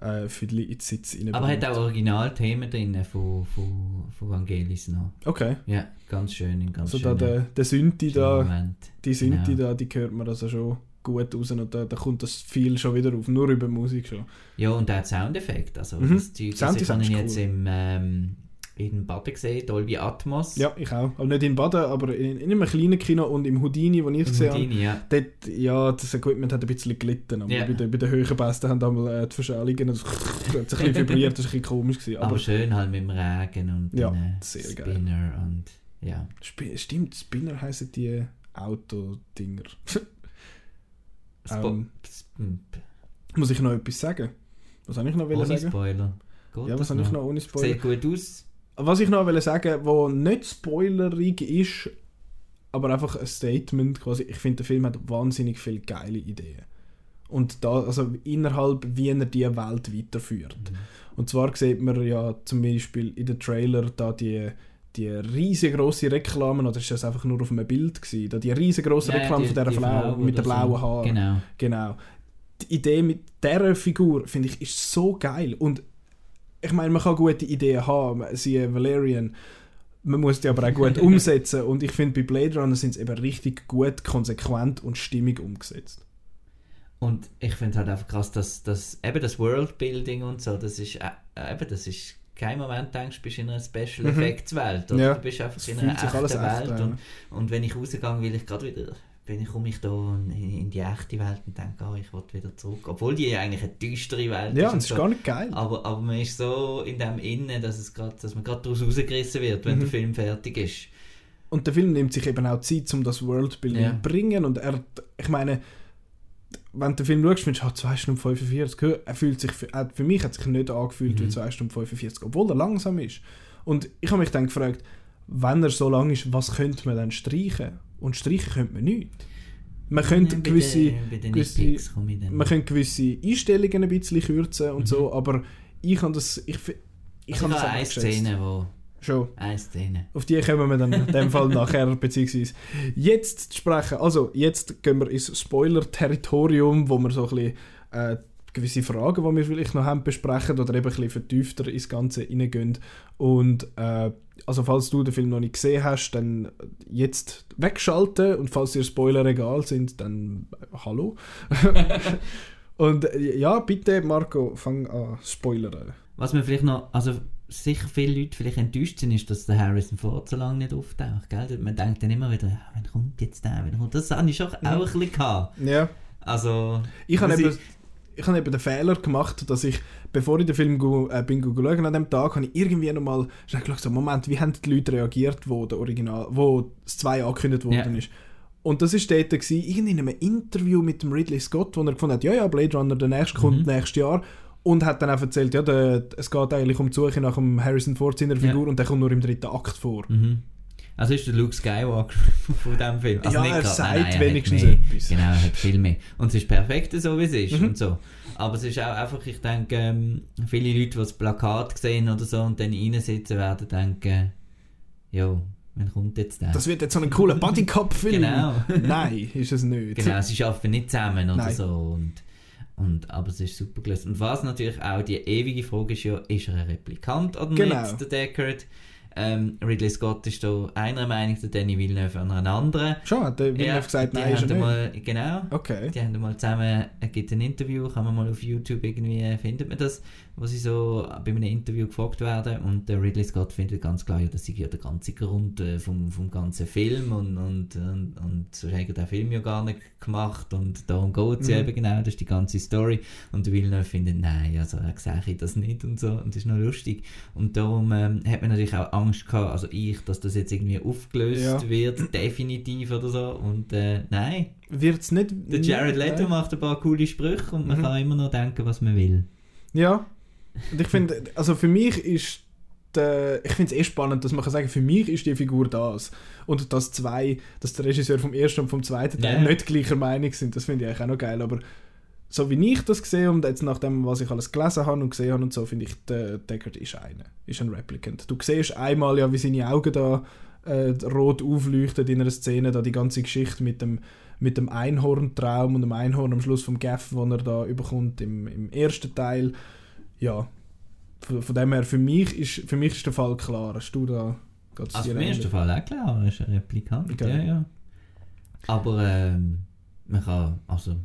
äh, Fiddli in den Sitz rein. Aber hat auch Originalthemen drin von, von, von Vangelis noch. Okay. Ja, ganz schön, in ganz Also da der, der Synthi da, Moment. die Synthi Genau. da, die hört man also schon gut raus und da, da kommt das viel schon wieder auf, nur über Musik schon. Ja, und auch die Soundeffekte. Also, Mhm. das Zeug, also ich jetzt cool. im, ähm, in Baden gesehen, Dolby Atmos. Ja, ich auch. Aber nicht in Baden, aber in, in einem kleinen Kino und im Houdini, wo ich es gesehen habe. Ja. Dort, ja, das Equipment hat ein bisschen gelitten, aber Ja. bei, den, bei den höheren Bästen haben einmal äh, die Verschallungen, das hat ein bisschen vibriert, das war ein bisschen komisch. Gewesen, Aber, aber schön halt mit dem Regen und Ja, den äh, sehr geil. Spinner und ja. Sp stimmt, Spinner heißen die Autodinger. Ähm, Muss ich noch etwas sagen? Was soll ich noch ohne sagen? Spoiler. Geht Ja, was soll ich noch ohne Spoiler? Sieht gut aus. Was ich noch wollte sagen, was nicht spoilerig ist, aber einfach ein Statement quasi. Ich finde, der Film hat wahnsinnig viele geile Ideen. Und da, also innerhalb, wie er die Welt weiterführt. Und zwar sieht man ja zum Beispiel in den Trailer da die, die riesengroße Reklame, oder ist das einfach nur auf einem Bild gewesen? Da die riesengroße Ja, Reklame die- von dieser die Frau, Frau mit den blauen Haaren. Genau. Genau. Die Idee mit dieser Figur, finde ich, ist so geil. Und ich meine, man kann gute Ideen haben. Sie Valerian, man muss die aber auch gut umsetzen. Und ich finde, bei Blade Runner sind sie eben richtig gut, konsequent und stimmig umgesetzt. Und ich finde halt einfach krass, dass, dass eben das Worldbuilding und so, das ist äh, eben, das ist kein Moment denkst, du bist in einer Special Mhm. Effects Welt oder Ja, du bist einfach in einer echten echt Welt an. und, und wenn ich rausgehe, will ich gerade wieder bin ich, komme ich da in, die echte Welt und denke, oh, ich will wieder zurück. Obwohl die ja eigentlich eine düstere Welt Ja, ist. und es ist so. gar nicht geil. aber, aber man ist so in dem Innen, dass, es grad, dass man gerade daraus rausgerissen wird, wenn Mhm. der Film fertig ist. Und der Film nimmt sich eben auch Zeit, um das Worldbuilding Ja. zu bringen. Und er, ich meine, wenn du den Film schaust, findest du, ah, 2 Stunden 45. Hör, Er fühlt sich, für, für mich hat sich nicht angefühlt wie Mhm. 2 Stunden 45, obwohl er langsam ist. Und ich habe mich dann gefragt, wenn er so lang ist, was könnte man dann streichen? Und streichen könnte man nichts. Man könnte bei gewisse, den- bei den gewisse- man könnte gewisse Einstellungen ein bisschen kürzen und Mhm. so, aber ich habe das, ich, ich also habe das eine. Szene, wo... Schon. Eine Szene. Auf die kommen wir dann in dem Fall nachher, beziehungsweise jetzt zu sprechen. Also, jetzt gehen wir ins Spoiler-Territorium, wo wir so ein bisschen äh, gewisse Fragen, die wir vielleicht noch haben, besprechen oder eben ein bisschen vertiefter ins Ganze reingehen. Und äh, also, falls du den Film noch nicht gesehen hast, dann jetzt wegschalten und falls dir Spoiler egal sind, dann äh, hallo. und äh, ja, bitte, Marco, fang an spoilern. Was mir vielleicht noch, also sicher viele Leute vielleicht enttäuscht sind, ist, dass der Harrison Ford so lange nicht auftaucht. Gell? Man denkt dann immer wieder, ja, wann kommt jetzt der? Wann kommt das? habe ich schon auch ein bisschen gehabt. Ja. Also, Ich habe eben, ich habe eben den Fehler gemacht, dass ich, bevor ich den Film go, äh, bin go schauen an dem Tag, habe ich irgendwie nochmal schnell geschaut, so, Moment, wie haben die Leute reagiert, wo der Original, wo das 2 angekündigt worden Ja. ist. Und das war dort, gewesen, irgendwie in einem Interview mit dem Ridley Scott, wo er gefunden hat, ja, ja, Blade Runner, der nächste kommt Mhm. nächstes Jahr. Und hat dann auch erzählt, ja, der, es geht eigentlich um die Suche nach dem Harrison Ford seiner Figur Ja. und der kommt nur im dritten Akt vor. Mhm. Also ist der Luke Skywalker von diesem Film. Also Ja, nicht er gerade- sagt nein, hat wenigstens mehr. etwas. Genau, er hat viel mehr. Und es ist perfekt, so wie es ist Mhm. und so. Aber es ist auch einfach, ich denke, ähm, viele Leute, die das Plakat sehen oder so und dann reinsitzen, werden denken, jo, wann kommt jetzt der? Das wird jetzt so ein cooler Bodycop-Film. Genau. Nein, ist es nicht. Genau, sie arbeiten nicht zusammen oder Nein. so. Und, und, aber es ist super gelöst. Und was natürlich auch die ewige Frage ist ja, ist er ein Replikant oder Genau. nicht, der Deckard? Ähm, Ridley Scott ist da einer Meinung, der Danny Villeneuve an einer anderen. Schon, hat der Villeneuve gesagt, die nein, ist er nicht. mal, Genau. Okay. Die haben mal zusammen, es gibt ein Interview, kann man mal auf YouTube irgendwie, findet man das, wo sie so bei einem Interview gefragt werden und der Ridley Scott findet ganz klar, ja, das sei ja der ganze Grund äh, vom, vom ganzen Film und, und, und, und so hat er den Film ja gar nicht gemacht und darum geht es ja Mhm. eben genau, das ist die ganze Story und der Villeneuve findet, nein, also er sehe ich das nicht und so und das ist noch lustig und darum ähm, hat man natürlich auch Angst gehabt, also ich, dass das jetzt irgendwie aufgelöst Ja. wird, definitiv oder so und äh, nein, Wird es nicht... der Jared Leto Nein. macht ein paar coole Sprüche und man Mhm. kann immer noch denken, was man will. Ja. Und ich finde, also für mich ist äh, ich finde es eh spannend, dass man kann sagen, für mich ist die Figur das. Und dass zwei, dass der Regisseur vom ersten und vom zweiten Teil Ja. nicht gleicher Meinung sind, das finde ich eigentlich auch noch geil. Aber so wie ich das sehe und jetzt nach dem, was ich alles gelesen habe und gesehen habe und so, finde ich, der Deckard ist einer, ist ein Replicant. Du siehst einmal ja, wie seine Augen da äh, rot aufleuchten in einer Szene, da die ganze Geschichte mit dem mit dem Einhorntraum und dem Einhorn am Schluss vom Gaff, den er da überkommt im, im ersten Teil. Ja, von, von dem her, für mich, ist, für mich ist der Fall klar. Hast du da... geht's Also für mich ist der Fall auch klar, er ist ein Replikant, Okay. ja, ja. Aber ähm, man kann, also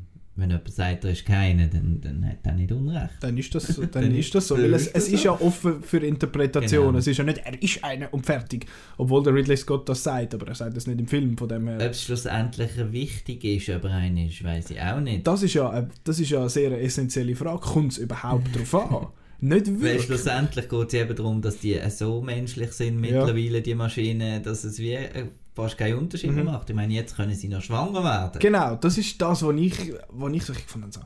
wenn jemand sagt, er ist keiner, dann, dann hat er nicht Unrecht. Dann ist das, dann Dann ist das so. Weil ist es, das es ist ja offen für Interpretation. Genau. Es ist ja nicht, er ist einer und fertig. Obwohl der Ridley Scott das sagt, aber er sagt das nicht im Film. Von dem her. Ob es schlussendlich wichtig ist, ob er einer ist, weiß ich auch nicht. Das ist ja, eine- das ist ja eine sehr essentielle Frage. Kommt es überhaupt darauf an? Nicht Weil wirklich. schlussendlich geht es eben darum, dass die so menschlich sind Ja. mittlerweile, die Maschinen, dass es wie äh, fast keinen Unterschied mehr Mhm. macht. Ich meine, jetzt können sie noch schwanger werden. Genau, das ist das, was ich, was ich so gefunden habe.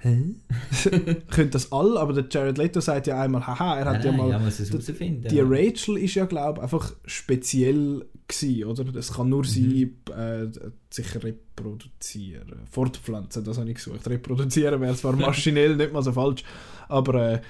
Hä? Können das alle, aber der Jared Leto sagt ja einmal, haha, er hat nein, ja nein, mal ja, muss es die-. Die Rachel ist ja, glaube ich, einfach speziell gewesen, oder? Es kann nur sie äh, sich reproduzieren. Fortpflanzen, das habe ich gesucht. Reproduzieren wäre zwar maschinell nicht mal so falsch, aber äh,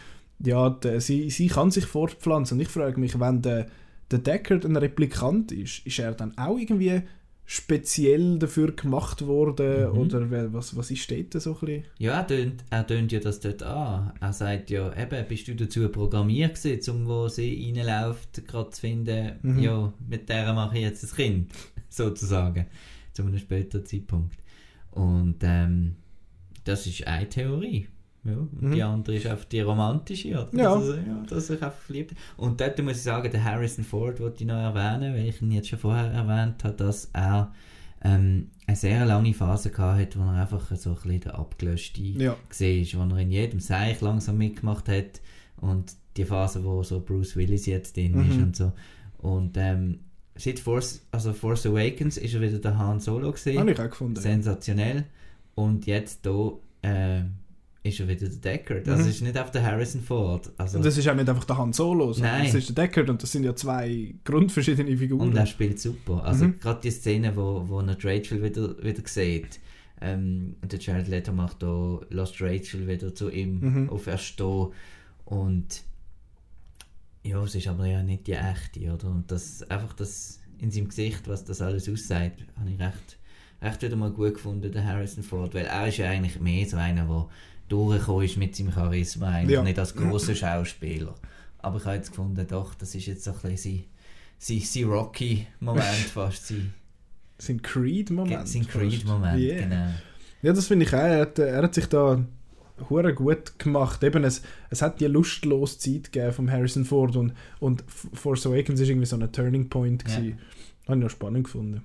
ja, de, sie, sie kann sich fortpflanzen. Und ich frage mich, wenn der, der Deckard ein Replikant ist, ist er dann auch irgendwie speziell dafür gemacht worden? Mhm. Oder was, was ist dort so ein bisschen? Ja, er tönt, er tönt ja das dort an. Er sagt ja, eben, bist du dazu programmiert gewesen, um wo sie reinläuft, gerade zu finden, Mhm. ja, mit der mache ich jetzt ein Kind, sozusagen, zu einem späteren Zeitpunkt. Und ähm, das ist eine Theorie. Ja, und Mhm. die andere ist einfach die romantische, oder? Ja. Er- ja, dass sich einfach verliebt. Und dort muss ich sagen, der Harrison Ford wollte ich noch erwähnen, weil ich ihn jetzt schon vorher erwähnt habe, dass er ähm, eine sehr lange Phase gehabt hat, wo er einfach so ein bisschen der abgelöschte Ja. ist, wo er in jedem Seich langsam mitgemacht hat und die Phase, wo so Bruce Willis jetzt drin ist Mhm. und so. Und ähm, seit Force, also Force Awakens ist er wieder der Han Solo gesehen, Habe ich auch gefunden. sensationell. Und jetzt da äh, ist er wieder der Deckard. Also Mhm. es ist nicht auf der Harrison Ford. Also, Und das ist auch nicht einfach der Han Solo, sondern Nein. das ist der Deckard und das sind ja zwei grundverschiedene Figuren. Und er spielt super. Also Mhm. gerade die Szene, wo, wo er Rachel wieder, wieder sieht. Ähm, und der Jared Leto macht da, lässt Rachel wieder zu ihm Mhm. auferstehen. Und ja, es ist aber ja nicht die echte, oder? Und das einfach das in seinem Gesicht, was das alles aussagt, habe ich recht, recht wieder mal gut gefunden, der Harrison Ford. Weil er ist ja eigentlich mehr so einer, der durchgekommen ist mit seinem Charisma, eigentlich Ja. nicht als großer Schauspieler. Aber ich habe jetzt gefunden, doch, das ist jetzt so ein bisschen sein, sein, sein Rocky-Moment fast, sein, Sein Creed-Moment. sein. Creed-Moment, Yeah. genau. Ja, das finde ich auch. Er hat, er hat sich da hure gut gemacht. Eben, es, es hat die lustlose Zeit gegeben vom Harrison Ford und, und Force Awakens ist irgendwie so ein Turning Point Ja. Habe ich noch spannend gefunden.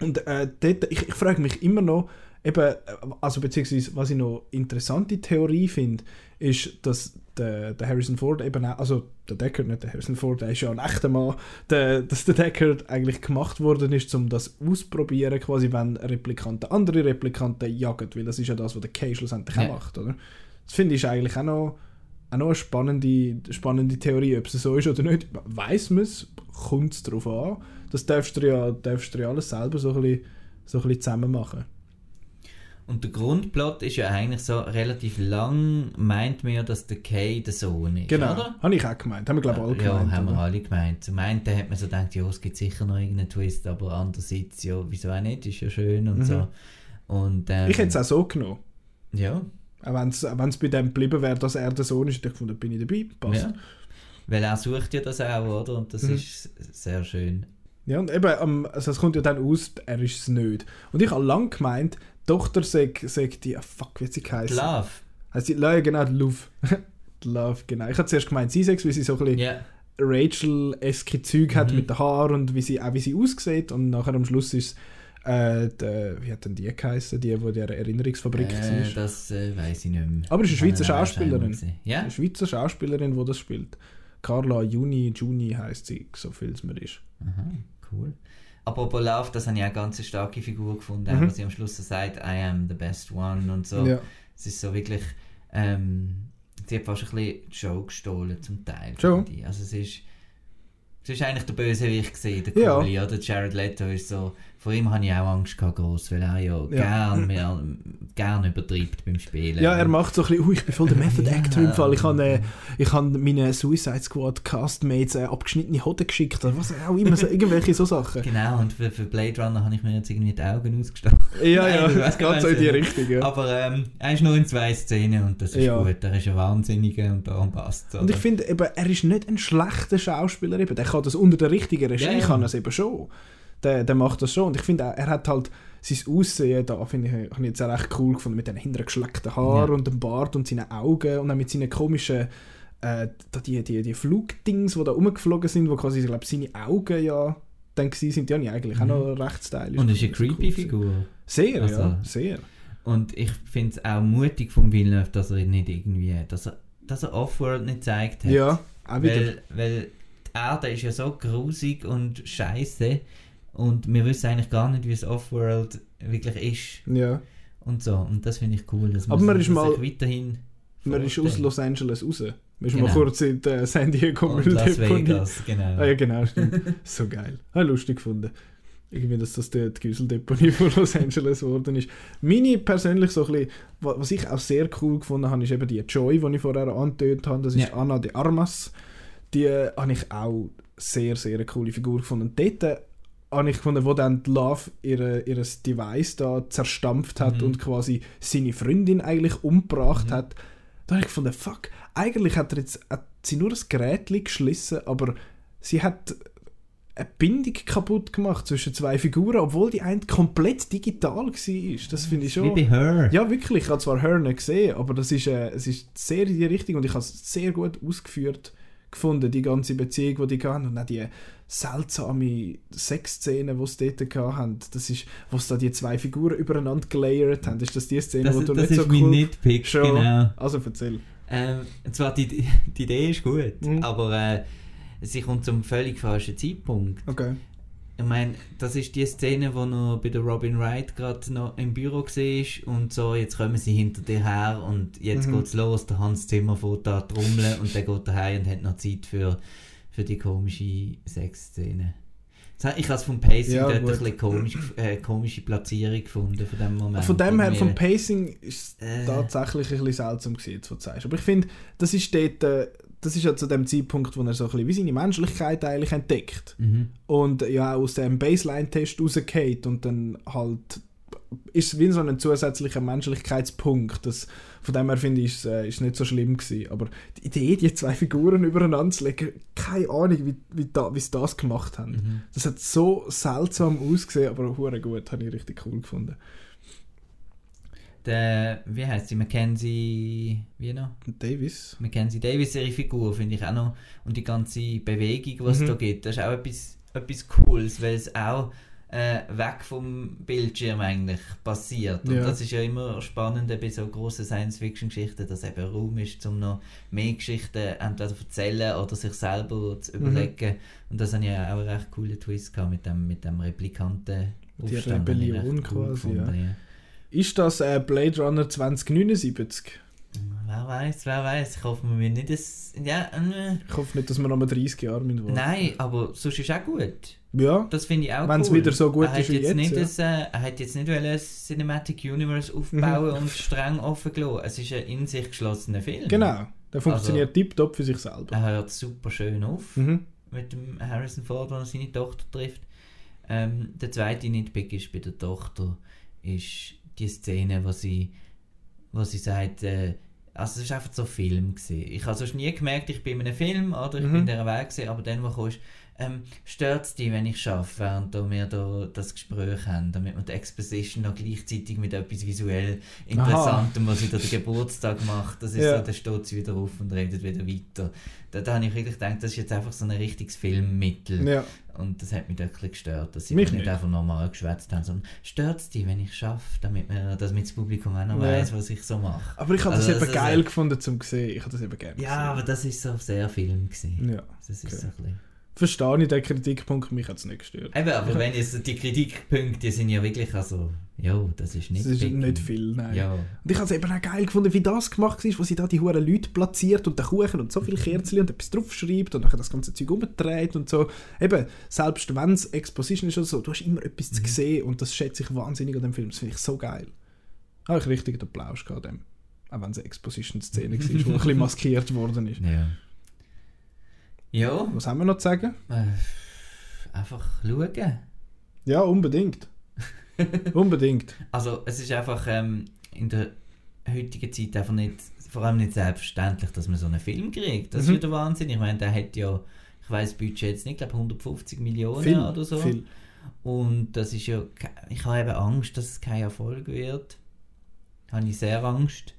Und äh, dort, ich, ich frage mich immer noch, eben, äh, also beziehungsweise, was ich noch interessante Theorie finde, ist, dass der, der Harrison Ford eben auch, also der Deckard, nicht der Harrison Ford, der ist ja ein echter Mann, der, dass der Deckard eigentlich gemacht worden ist, um das ausprobieren, quasi, wenn Replikanten andere Replikanten jagen, weil das ist ja das, was der Kay schlussendlich Ja. macht, oder? Das finde ich eigentlich auch noch, auch noch eine spannende, spannende Theorie, ob es so ist oder nicht. Weiß man es, kommt es darauf an. Das darfst du ja, darfst du ja alles selber so ein bisschen, so ein bisschen zusammen machen. Und der Grundplot ist ja eigentlich so relativ lang, meint man ja, dass der Kay der Sohn ist, Genau, oder? habe ich auch gemeint. Haben wir, glaube ich, alle ja, gemeint. haben wir oder? alle gemeint. Zum einen hat man so gedacht, ja, es gibt sicher noch irgendeinen Twist, aber andererseits, ja, wieso auch nicht, ist ja schön und Mhm. so. Und, ähm, Ich hätte es auch so genommen. Ja, Auch wenn es bei dem geblieben wäre, dass er der Sohn ist, hätte ich gefunden, bin ich dabei. Passt. ja. Weil er sucht ja das auch, oder? Und das Mhm. ist sehr schön. Ja, und eben, ähm, also es kommt ja dann aus, er ist es nicht. Und ich habe lange gemeint, Tochter sagt, sagt die, ah, fuck, wie hat sie geheißen? Love. Heißt sie, ja, genau, Love. Love, genau. Ich habe zuerst gemeint, sie sagt, wie sie so ein bisschen Ja, Rachel-eske Zeug hat Mhm. mit den Haaren und wie sie, auch wie sie aussieht. Und nachher am Schluss ist äh, die, wie hat denn die geheißen, die, die der Erinnerungsfabrik äh, war? das äh, weiß ich nicht mehr. Aber es ist eine Schweizer Schauspielerin. Ja? Eine Schweizer Schauspielerin, die das spielt. Carla Juni, Juni heißt sie, so viel es mir ist. Aha, cool. Apropos Love, das habe ich auch eine ganz starke Figur gefunden, Mhm. wo sie am Schluss so sagt, I am the best one und so. Ja. Es ist so wirklich, ähm, sie hat fast ein bisschen die Show gestohlen zum Teil. Ich. Also es ist, es ist eigentlich der Bösewicht gesehen, der Ja. Cooley, oder? Jared Leto ist so, vor ihm habe ich auch Angst gehabt, gross, weil er ja. Gern, mehr, gern übertreibt beim Spielen. Ja, er macht so ein bisschen, oh, ich bin voll der Method. Actor im Fall. Ich habe äh, ich hab meinen Suicide Squad Castmates äh, abgeschnittene Hoden geschickt oder was auch immer, so, irgendwelche so Sachen. Genau, und für, für Blade Runner habe ich mir jetzt irgendwie die Augen ausgestochen. Ja, Nein, ja, das geht so in die du. Richtung, ja. Aber ähm, er ist nur in zwei Szenen und das ist Ja. gut. Er ist ein Wahnsinniger und darum passt es. Und ich finde er ist nicht ein schlechter Schauspieler eben. Der kann das unter der richtigen Regie, Ja, ja. kann es eben schon. Der, der macht das schon. Und ich finde, er, er hat halt sein Aussehen da, finde ich, habe ich jetzt auch recht cool gefunden, mit den hinterher geschleckten Haaren Ja. und dem Bart und seinen Augen und dann mit seinen komischen, äh, die, die, die Flugdings, die da rumgeflogen sind, wo quasi, ich glaube, seine Augen ja dann gewesen sind, die habe ich eigentlich Mhm. auch noch recht stylisch. Und ist eine creepy Cool. Figur. Sehr, Also- ja, sehr. Und ich finde es auch mutig von Villeneuve, dass er nicht irgendwie, dass er, dass er Offworld nicht gezeigt hat. Ja, auch wieder. weil, weil die Erde ist ja so grusig und scheiße und wir wissen eigentlich gar nicht, wie es Offworld wirklich ist ja. und so. Und das finde ich cool, dass Aber man sich ist mal- weiterhin Man ist aus. Los Angeles raus. Man ist Genau. mal kurz in äh, San Diego und Las. Vegas, genau. Ah, ja, genau, stimmt. so geil. Habe ich lustig gefunden. Irgendwie, dass das die, Güsseldeponie von Los Angeles geworden ist. Meine persönlich so ein bisschen, wa- was ich auch sehr cool gefunden habe, ist eben die Joy, die ich vorher angetönt habe. Das ist Ja. Anna de Armas. Die äh, habe ich auch sehr, sehr eine coole Figur gefunden. Und dort äh, habe ich gefunden, wo dann Love ihre, ihres Device da zerstampft hat Mhm. und quasi seine Freundin eigentlich umgebracht Mhm. hat. Da habe ich gefunden, fuck, eigentlich hat, er jetzt, hat sie nur ein Gerät geschlissen, aber sie hat eine Bindung kaputt gemacht zwischen zwei Figuren, obwohl die eine komplett digital war. Das finde ich Wie schon... bei Her. Ja, wirklich. Ich habe zwar Her nicht gesehen, aber das ist, äh, es ist sehr in die Richtung und ich habe es sehr gut ausgeführt gefunden, die ganze Beziehung, die die hatten. Und auch die seltsame Sexszene, die sie dort hatten. Das ist, wo sie da die zwei Figuren übereinander gelayert haben. Ist das die Szene, Das, wo du das nicht ist so mein cool... Nitpick, Schon. genau. Also erzähl. Ähm, zwar, die, die Idee ist gut, Mhm. aber äh, sie kommt zum völlig falschen Zeitpunkt. Okay. Ich meine, das ist die Szene, wo noch bei der Robin Wright gerade noch im Büro war und so, jetzt kommen sie hinter dir her und jetzt Mhm. geht's los, der Hans Zimmer fährt da trommeln und der geht daheim und hat noch Zeit für, für die komische Sexszene. Ich habe es vom Pacing Ja, dort ein gut. bisschen komisch, äh, komische Platzierung gefunden von dem Moment. Von dem her, vom Pacing ist es Äh. tatsächlich ein bisschen seltsam gewesen, was du sagst. Aber ich finde, das ist dort, äh, das ist ja zu dem Zeitpunkt, wo er so ein bisschen wie seine Menschlichkeit eigentlich entdeckt. Mhm. Und ja aus dem Baseline-Test rausgeht und dann halt ist wie so ein zusätzlicher Menschlichkeitspunkt. Das, von dem her finde ich, ist es äh, ist nicht so schlimm gewesen. Aber die Idee, die zwei Figuren übereinander zu legen, keine Ahnung, wie, wie, da, wie sie das gemacht haben. Mhm. Das hat so seltsam ausgesehen, aber hure gut, habe ich richtig cool gefunden. Der, wie heißt sie? Mackenzie, wie noch? Davis? Mackenzie Davis, ihre Figur, finde ich auch noch. Und die ganze Bewegung, die es Mhm. da gibt, das ist auch etwas, etwas Cooles, weil es auch äh, weg vom Bildschirm eigentlich passiert. Und Ja. das ist ja immer spannend bei so grossen Science-Fiction-Geschichten, dass eben Raum ist, um noch mehr Geschichten entweder zu erzählen oder sich selber zu Mhm. überlegen. Und das habe ich ja auch einen recht coolen Twist gehabt mit dem, mit dem Replikanten. Die Rebellion quasi, ja. ja. Ist das äh, Blade Runner 2079? Wer weiß, wer weiß. Ich hoffe, wir müssen nicht das. Ja, äh, Ich hoffe nicht, dass wir noch mal 30 Jahre mit warten. Nein, aber sonst ist auch gut. Ja, Das finde ich auch Wenn es cool. wieder so gut er ist wie jetzt. Nicht jetzt, ein, äh, er hat jetzt nicht wollen ein Cinematic Universe aufbauen und streng offen gelassen. Es ist ein in sich geschlossener Film. genau. Der funktioniert tiptop für sich selber. Er hört super schön auf Mhm. mit dem Harrison Ford, wenn er seine Tochter trifft. Ähm, der zweite Nitpick ist bei der Tochter ist die Szene, wo sie, wo sie sagt, äh, also es war einfach so ein Film. Gewesen. Ich habe sonst nie gemerkt, ich bin in einem Film oder ich Mhm. bin in dieser Welt gewesen, aber dann, wo kommst, ähm, stört es dich, wenn ich arbeite, während da wir da das Gespräch haben, damit wir die Exposition noch gleichzeitig mit etwas visuell Interessantem, was sie da den Geburtstag macht, das ist Ja. so, dann steht sie wieder auf und redet wieder weiter. Da, da habe ich wirklich gedacht, das ist jetzt einfach so ein richtiges Filmmittel. Ja. Und das hat mich wirklich gestört, dass sie Mich nicht, nicht. einfach normal geschwätzt haben, sondern stört es dich, wenn ich schaffe, damit, wir, damit das Publikum auch noch Ja. weiss, was ich so mache. Aber ich habe Also, das das eben geil ja- gefunden zum sehen. Ich habe das eben gerne Ja, aber das ist so sehr Film gewesen. Ja, Das ist okay. so ein bisschen... verstehe ich den Kritikpunkt, mich hat es nicht gestört. Eben, aber wenn jetzt die Kritikpunkte sind ja wirklich, also, ja, das ist nicht Das ist big. nicht viel, nein. Ja, Und ich habe es eben auch geil gefunden, wie das gemacht ist, wo sie da die hohen Leute platziert und den Kuchen und so viele Kerzen und etwas draufschreibt und dann das ganze Zeug umdreht und so. Eben, selbst wenn es Exposition ist oder so, du hast immer etwas zu sehen und das schätze ich wahnsinnig an dem Film. Das finde ich so geil. Habe ich richtig den Applaus gehabt dem. Auch wenn es eine Exposition-Szene war, die ein bisschen maskiert worden ist. ja. Ja, Was haben wir noch zu sagen? äh, einfach schauen. Ja, unbedingt. unbedingt. Also es ist einfach ähm, in der heutigen Zeit einfach nicht, vor allem nicht selbstverständlich, dass man so einen Film kriegt. Das Mhm. ist wieder Wahnsinn. Ich meine, der hat ja, ich weiß Budget jetzt nicht, glaube 150 Millionen Viel, oder so. viel. Und das ist ja, ich habe eben Angst, dass es kein Erfolg wird. Habe ich sehr Angst.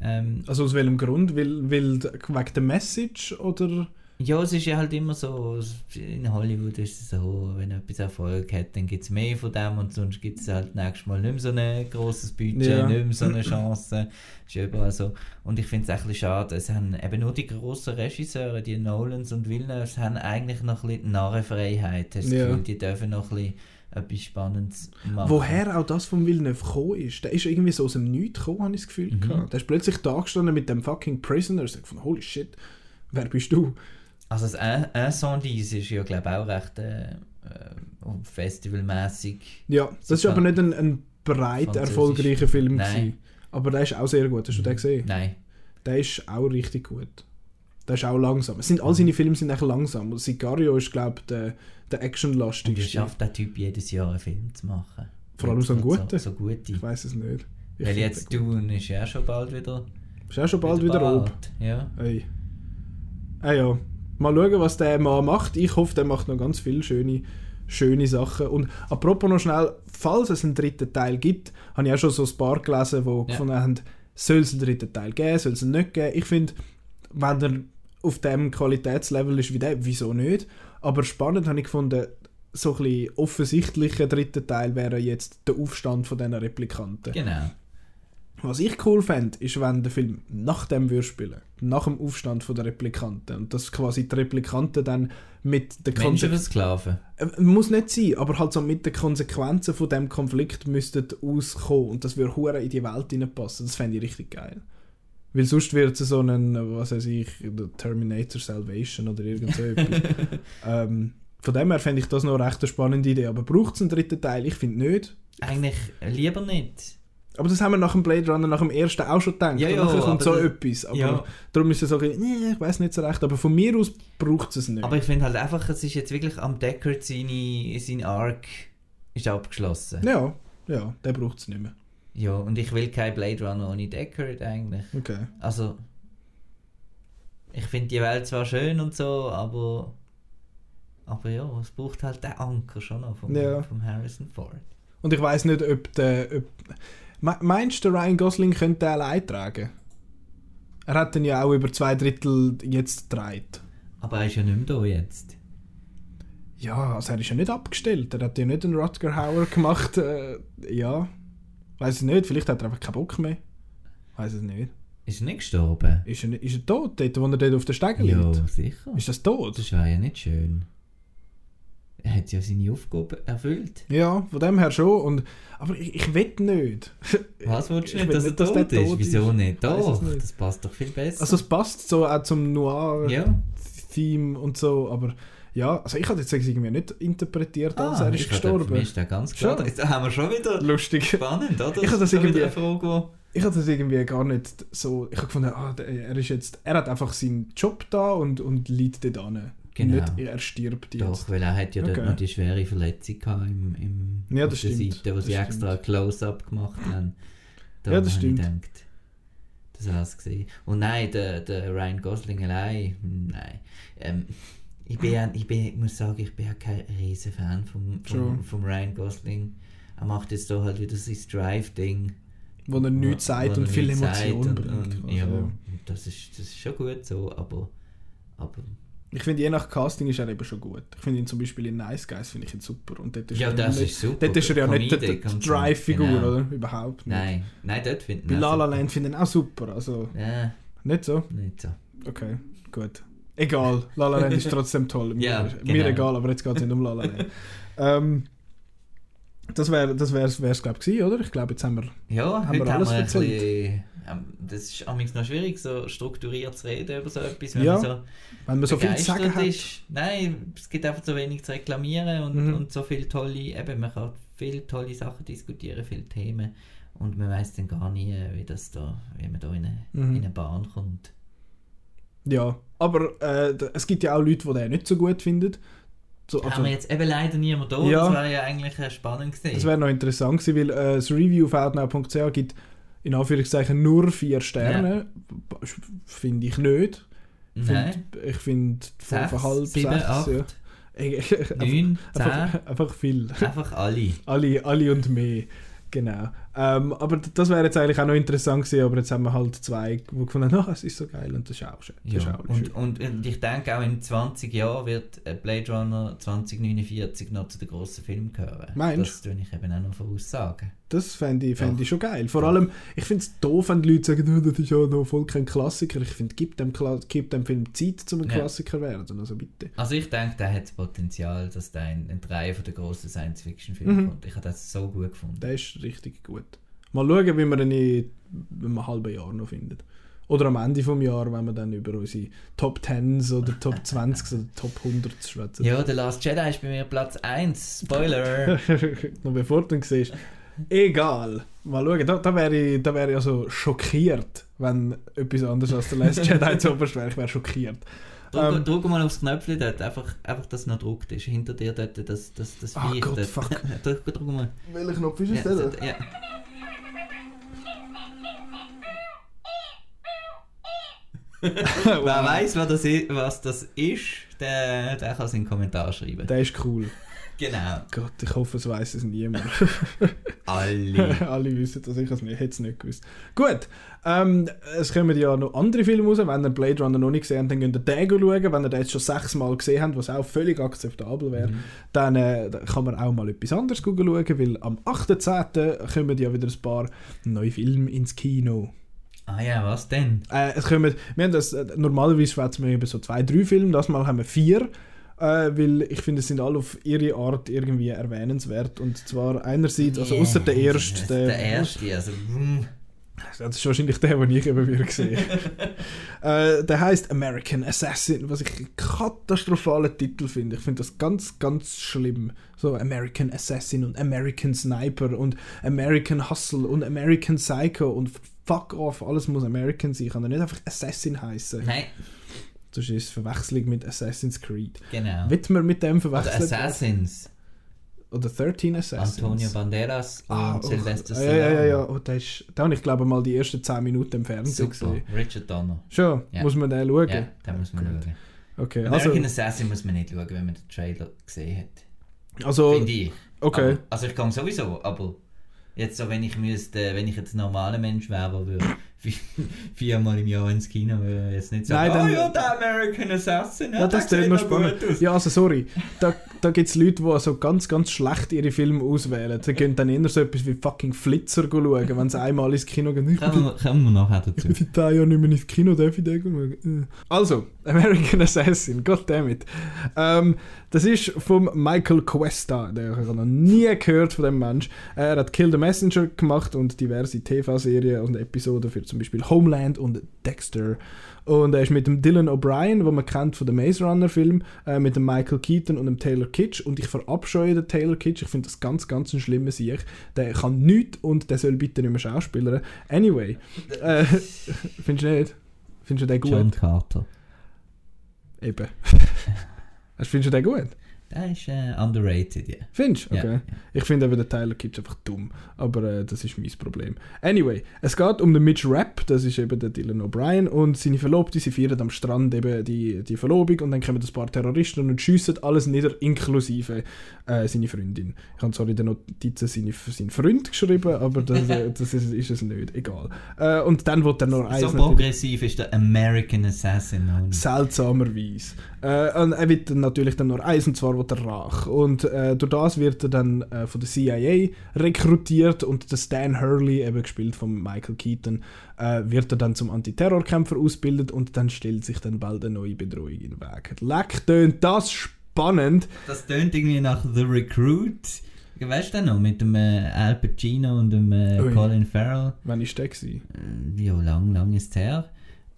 Ähm, Also aus welchem Grund? Weil, weil wegen der Message oder... Ja, es ist ja halt immer so, in Hollywood ist es so, wenn etwas Erfolg hat, dann gibt es mehr von dem und sonst gibt es halt nächstes Mal nicht mehr so ein grosses Budget, Ja. nicht mehr so eine Chance. ist überall so. Und ich finde es ein bisschen schade, es haben eben nur die grossen Regisseure, die Nolans und Villeneuve, haben eigentlich noch ein bisschen Narrenfreiheit. Hast du das Ja. Gefühl, die dürfen noch ein bisschen etwas Spannendes machen. Woher auch das von Villeneuve gekommen ist. Der ist irgendwie so aus dem Nichts gekommen, habe ich das Gefühl. Mhm. gehabt. Der ist plötzlich da gestanden mit dem fucking Prisoner. Ich von holy shit, wer bist du? Also das In- Incendie ist ja glaube ich auch recht äh, äh, festivalmäßig. Ja, das Sie ist aber nicht ein, ein breit erfolgreicher Film Nein. gewesen. Aber der ist auch sehr gut. Hast du den gesehen? Nein. Der ist auch richtig gut. Der ist auch langsam. Es sind, all seine Filme sind echt langsam. Sicario ist, glaube ich, der, der Und wie actionlastigste. schafft der Typ jedes Jahr einen Film zu machen? Vor allem so einen guten. So, so gute. Ich weiß es nicht. Ich Weil jetzt. Dune ist ja schon bald wieder, Ist auch schon bald wieder oben. bald. Ja. Hey. Ah ja, mal schauen, was der Mann macht. Ich hoffe, der macht noch ganz viele schöne, schöne Sachen. Und apropos noch schnell, falls es einen dritten Teil gibt, habe ich auch schon so ein paar gelesen, die Ja. gefunden haben, soll es einen dritten Teil geben, soll es ihn nicht geben. Ich finde, wenn er auf dem Qualitätslevel ist wie der, wieso nicht? Aber spannend habe ich gefunden, so ein offensichtlicher dritter Teil wäre jetzt der Aufstand von diesen Replikanten. Genau. Was ich cool fände, ist, wenn der Film nach dem würde spielen, nach dem Aufstand der Replikanten. Und dass quasi die Replikanten dann mit den Konsequenzen. Äh, muss nicht sein, aber halt so mit den Konsequenzen von dem Konflikt müssten auskommen. Und das würde hure in die Welt hineinpassen. Das fände ich richtig geil. Weil sonst wird es so ein, was weiß ich, Terminator Salvation oder irgend so etwas. ähm, von dem her fände ich das noch eine recht spannende Idee. Aber braucht es einen dritten Teil? Ich finde nicht. Eigentlich lieber nicht. Aber das haben wir nach dem Blade Runner, nach dem ersten auch schon gedacht. Ja, ja, nachher kommt so das- etwas. Aber ja. darum ist es so, nee, ich weiß nicht so recht. Aber von mir aus braucht es nicht. Aber ich finde halt einfach, es ist jetzt wirklich am Deckard seine, sein Arc ist abgeschlossen. ja, ja, der braucht es nicht mehr. Ja, und ich will kein Blade Runner ohne Deckard eigentlich. Okay. Also, ich finde die Welt zwar schön und so, aber aber ja, es braucht halt den Anker schon noch vom, Ja. vom Harrison Ford. Und ich weiß nicht, ob der. Ob, meinst du, Ryan Gosling könnte den allein tragen? Er hat den ja auch über zwei Drittel jetzt getragen. Aber er ist ja nicht mehr da jetzt. Ja, also er ist ja nicht abgestellt. Er hat ja nicht einen Rutger Hauer gemacht. Äh, ja, weiß ich nicht. Vielleicht hat er einfach keinen Bock mehr. Weiß es nicht. Ist er nicht gestorben? Ist er, ist er tot, dort, wo er dort auf der Stege Ja, liegt? sicher. Ist das tot? Das war ja nicht schön. Er hat ja seine Aufgabe erfüllt. Ja, von dem her schon. Und, aber ich, ich will nicht. Was willst du Ich nicht, will dass er nicht, dass tot ist? tot Wieso nicht? Doch, nicht. das passt doch viel besser. Also es passt so auch zum Noir-Theme ja. und so, aber ja, also ich hatte jetzt irgendwie nicht interpretiert, als Ah, er ist gestorben. Für mich ist ganz klar. Schon. Jetzt haben wir schon wieder Lustig. spannend, oder? Ich habe das irgendwie- eine Frage, Ich hatte das irgendwie gar nicht so. Ich habe gefunden, ah, er ist jetzt, er hat einfach seinen Job da und, und liegt dort an. Genau. Nicht, er stirbt jetzt. Doch, weil er hat ja dort Okay. noch die schwere Verletzung gehabt im, im, Ja, auf der stimmt. Seite, wo Das sie stimmt. extra ein Close-Up gemacht haben. Da Ja, das habe ich stimmt. gedacht, das ich gesehen. Und nein, der, der Ryan Gosling allein, nein. Ähm, ich, bin, ich, bin, ich muss sagen, ich bin ja kein riesen Fan vom, vom, vom Ryan Gosling. Er macht jetzt da halt wieder sein Drive-Ding. wo er nichts sagt und viel nichts Emotion sagt bringt. Und, Also, ja, ja. das ist, das ist schon gut so, aber, aber Ich finde, je nach Casting ist er eben schon gut. Ich finde ihn zum Beispiel in Nice Guys finde ich ihn super. Und dort ist ja, er das nicht, ist super. Dort ist er ja nicht die. Drive-Figur, Genau. oder? Überhaupt nicht. Nein, nein, dort finde Bei ich La La super. Land finde ich ihn auch super. Also, Ja, nicht so? nicht so. Okay, gut. Egal, La La Land ist trotzdem toll. Mir, Ja, mir genau. egal, aber jetzt geht es nicht um La La Land. ähm, das wäre das wär's, wär's glaube ich, gewesen, oder? Ich glaube, jetzt haben wir... Ja, Haben wir haben alles wir ein erzählt? bisschen, ähm, das ist amigs noch schwierig, so strukturiert zu reden über so etwas, wenn Ja, man so Wenn man so viel zu sagen hat. ist. Nein, es gibt einfach so wenig zu reklamieren und, Mhm. und so viele tolle, eben, man kann viele tolle Sachen diskutieren, viele Themen und man weiß dann gar nie, wie das da, wie man da in eine, Mhm. in eine Bahn kommt. Ja, aber äh, es gibt ja auch Leute, die den nicht so gut finden. So, haben wir jetzt eben leider niemand da, Ja. das wäre ja eigentlich äh, spannend gewesen. Das wäre noch interessant gewesen, weil äh, das Review auf outnow.ch gibt in Anführungszeichen nur vier Sterne. B- Finde ich nicht. Ich Nein, find- Ich finde sechs, fünfeinhalb, sieben, sechs. acht, Ja. Neun, einfach, einfach viel. einfach alle. alle, alle und mehr. Genau. Ähm, aber das wäre jetzt eigentlich auch noch interessant gewesen, aber jetzt haben wir halt zwei, die gefunden haben, ach, es ist so geil und das ist auch schön. Das ist Ja, auch und, und, und ich denke auch in 20 Jahren wird äh, Blade Runner 2049 noch zu den grossen Filmen gehören. Meinst Das tue ich eben auch noch voraussagen. Das fände ich, fänd ich schon geil. Vor Doch. allem, ich finde es doof, wenn die Leute sagen, oh, das ist ja noch voll kein Klassiker. Ich finde, gib dem, Kla- gib dem Film Zeit, um ein Ja. Klassiker werden. Also bitte. Also ich denke, der hat das Potenzial, dass der in, in drei von den grossen Science-Fiction-Filmen Mhm. kommt. Ich habe das so gut gefunden. Der ist richtig gut. Mal schauen, wie wir ihn in einem halben Jahr noch finden. Oder am Ende des Jahres, wenn wir dann über unsere Top 10s oder Top 20s oder Top 100s schwätzen. Ja, The Last Jedi ist bei mir Platz 1. Spoiler! noch bevor du ihn siehst. Egal. Mal schauen, da, da wäre ich, da wär ich also schockiert, wenn etwas anderes als der Last Jedi zu oberst wäre. Ich wäre schockiert. Drück, Ähm. drück mal aufs Knöpfchen dort, einfach, einfach dass es noch gedruckt ist. Hinter dir dort, das, das, das Ah, Viech Gott, dort. fuck. drück, drück mal. Welcher Knopf ist Ja, so- ja. Wer weiß, was das, i- was das ist, der, der kann es in den Kommentar schreiben. Der ist cool. Genau. Gott, ich hoffe, es weiß es niemand. Alle. Alle wissen das, ich hätte es nicht gewusst. Gut, ähm, es kommen ja noch andere Filme raus. Wenn ihr Blade Runner noch nicht gesehen habt, dann könnt ihr den schauen. Wenn ihr den jetzt schon sechsmal gesehen habt, was auch völlig akzeptabel wäre, Mhm. dann, äh, kann man auch mal etwas anderes schauen, weil am 8.10. kommen ja wieder ein paar neue Filme ins Kino. Ah ja, was denn? Äh, es kommen, wir haben das, äh, normalerweise schwätzen wir über so zwei, drei Filme, das Mal haben wir vier, äh, weil ich finde, es sind alle auf ihre Art irgendwie erwähnenswert. Und zwar einerseits, also Yeah, außer der erste, Der, der erste, also. mm. das ist wahrscheinlich der, den ich eben wieder gesehen äh, Der heißt American Assassin, was ich einen katastrophalen Titel finde. Ich finde das ganz, ganz schlimm. So American Assassin und American Sniper und American Hustle und American Psycho und fuck off, alles muss American sein. Kann er nicht einfach Assassin heißen. Nein, Das ist es Verwechslung mit Assassin's Creed. genau. Wird man mit dem Oder verwechselt? Assassins. Oder 13 Assassins? Antonio Banderas und Ah, oh, Sylvester ja, ja, ja, Stallone. ja. Oh, der ist, da habe ich glaube mal die ersten 10 Minuten im Fernsehen Super. gesehen. Richard Donner. Schon, Ja. muss man den schauen? Ja, da muss man Gut. schauen. Okay, also, American Assassin muss man nicht schauen, wenn man den Trailer gesehen hat. also Finde ich. okay. Aber, also ich kann sowieso, aber jetzt so, wenn ich müsste, wenn ich jetzt ein normaler Mensch wäre, würde vi- viermal im Jahr ins Kino, würde jetzt nicht sagen, Nein, dann- oh ja, der American Assassin, ja, das klingt sieht noch spannend. Ja, also sorry. Da, da gibt es Leute, die also ganz, ganz schlecht ihre Filme auswählen. Sie gehen dann eher so etwas wie fucking Flitzer schauen, wenn sie einmal ins Kino gehen. Ich Kommen wir, wir nachher dazu. bin seit 10 Jahren nicht mehr ins Kino, darf ich den schauen? Also, American Assassin, goddammit. Ähm, das ist von Michael Cuesta. Der ich habe noch nie gehört von dem Mensch. Er hat Kill the Messenger gemacht und diverse TV-Serien und Episoden für zum Beispiel Homeland und Dexter. Und er ist mit dem Dylan O'Brien, den man kennt von dem Maze Runner Film, äh, mit dem Michael Keaton und dem Taylor Kitsch. Und ich verabscheue den Taylor Kitsch. Ich finde das ganz, ganz ein schlimmer Sieg. Der kann nichts und der soll bitte nicht mehr schauspielern. Anyway, äh, findest du nicht? Findest du den gut? John Carter. Eben. Findest du den gut? Der ist äh, underrated, ja. Findest du? Okay. ja. Ich finde eben, der Tyler Kitsch einfach dumm. Aber äh, das ist mein Problem. Anyway, es geht um den Mitch Rapp, das ist eben der Dylan O'Brien und seine Verlobte, sie feiern am Strand eben die, die Verlobung und dann kommen ein paar Terroristen und schiessen alles nieder, inklusive äh, seine Freundin. Ich habe zwar in den Notizen seine, seinen Freund geschrieben, aber das, äh, das ist, ist es nicht. Egal. Äh, und dann wird er noch eins So progressiv ist der American Assassin. noch seltsamerweise. Äh, und er wird dann natürlich dann nur eins, und zwar will er Rache. Und äh, durch das wird er dann äh, von der CIA rekrutiert und der Stan Hurley, eben gespielt von Michael Keaton, äh, wird er dann zum Antiterrorkämpfer ausgebildet und dann stellt sich dann bald eine neue Bedrohung in den Weg. Leck tönt das spannend. Das tönt irgendwie nach The Recruit. Weißt du noch, mit dem äh, Al Pacino und dem äh. Colin Farrell? Wann ist der gewesen? Äh, ja, lang, lang ist es her.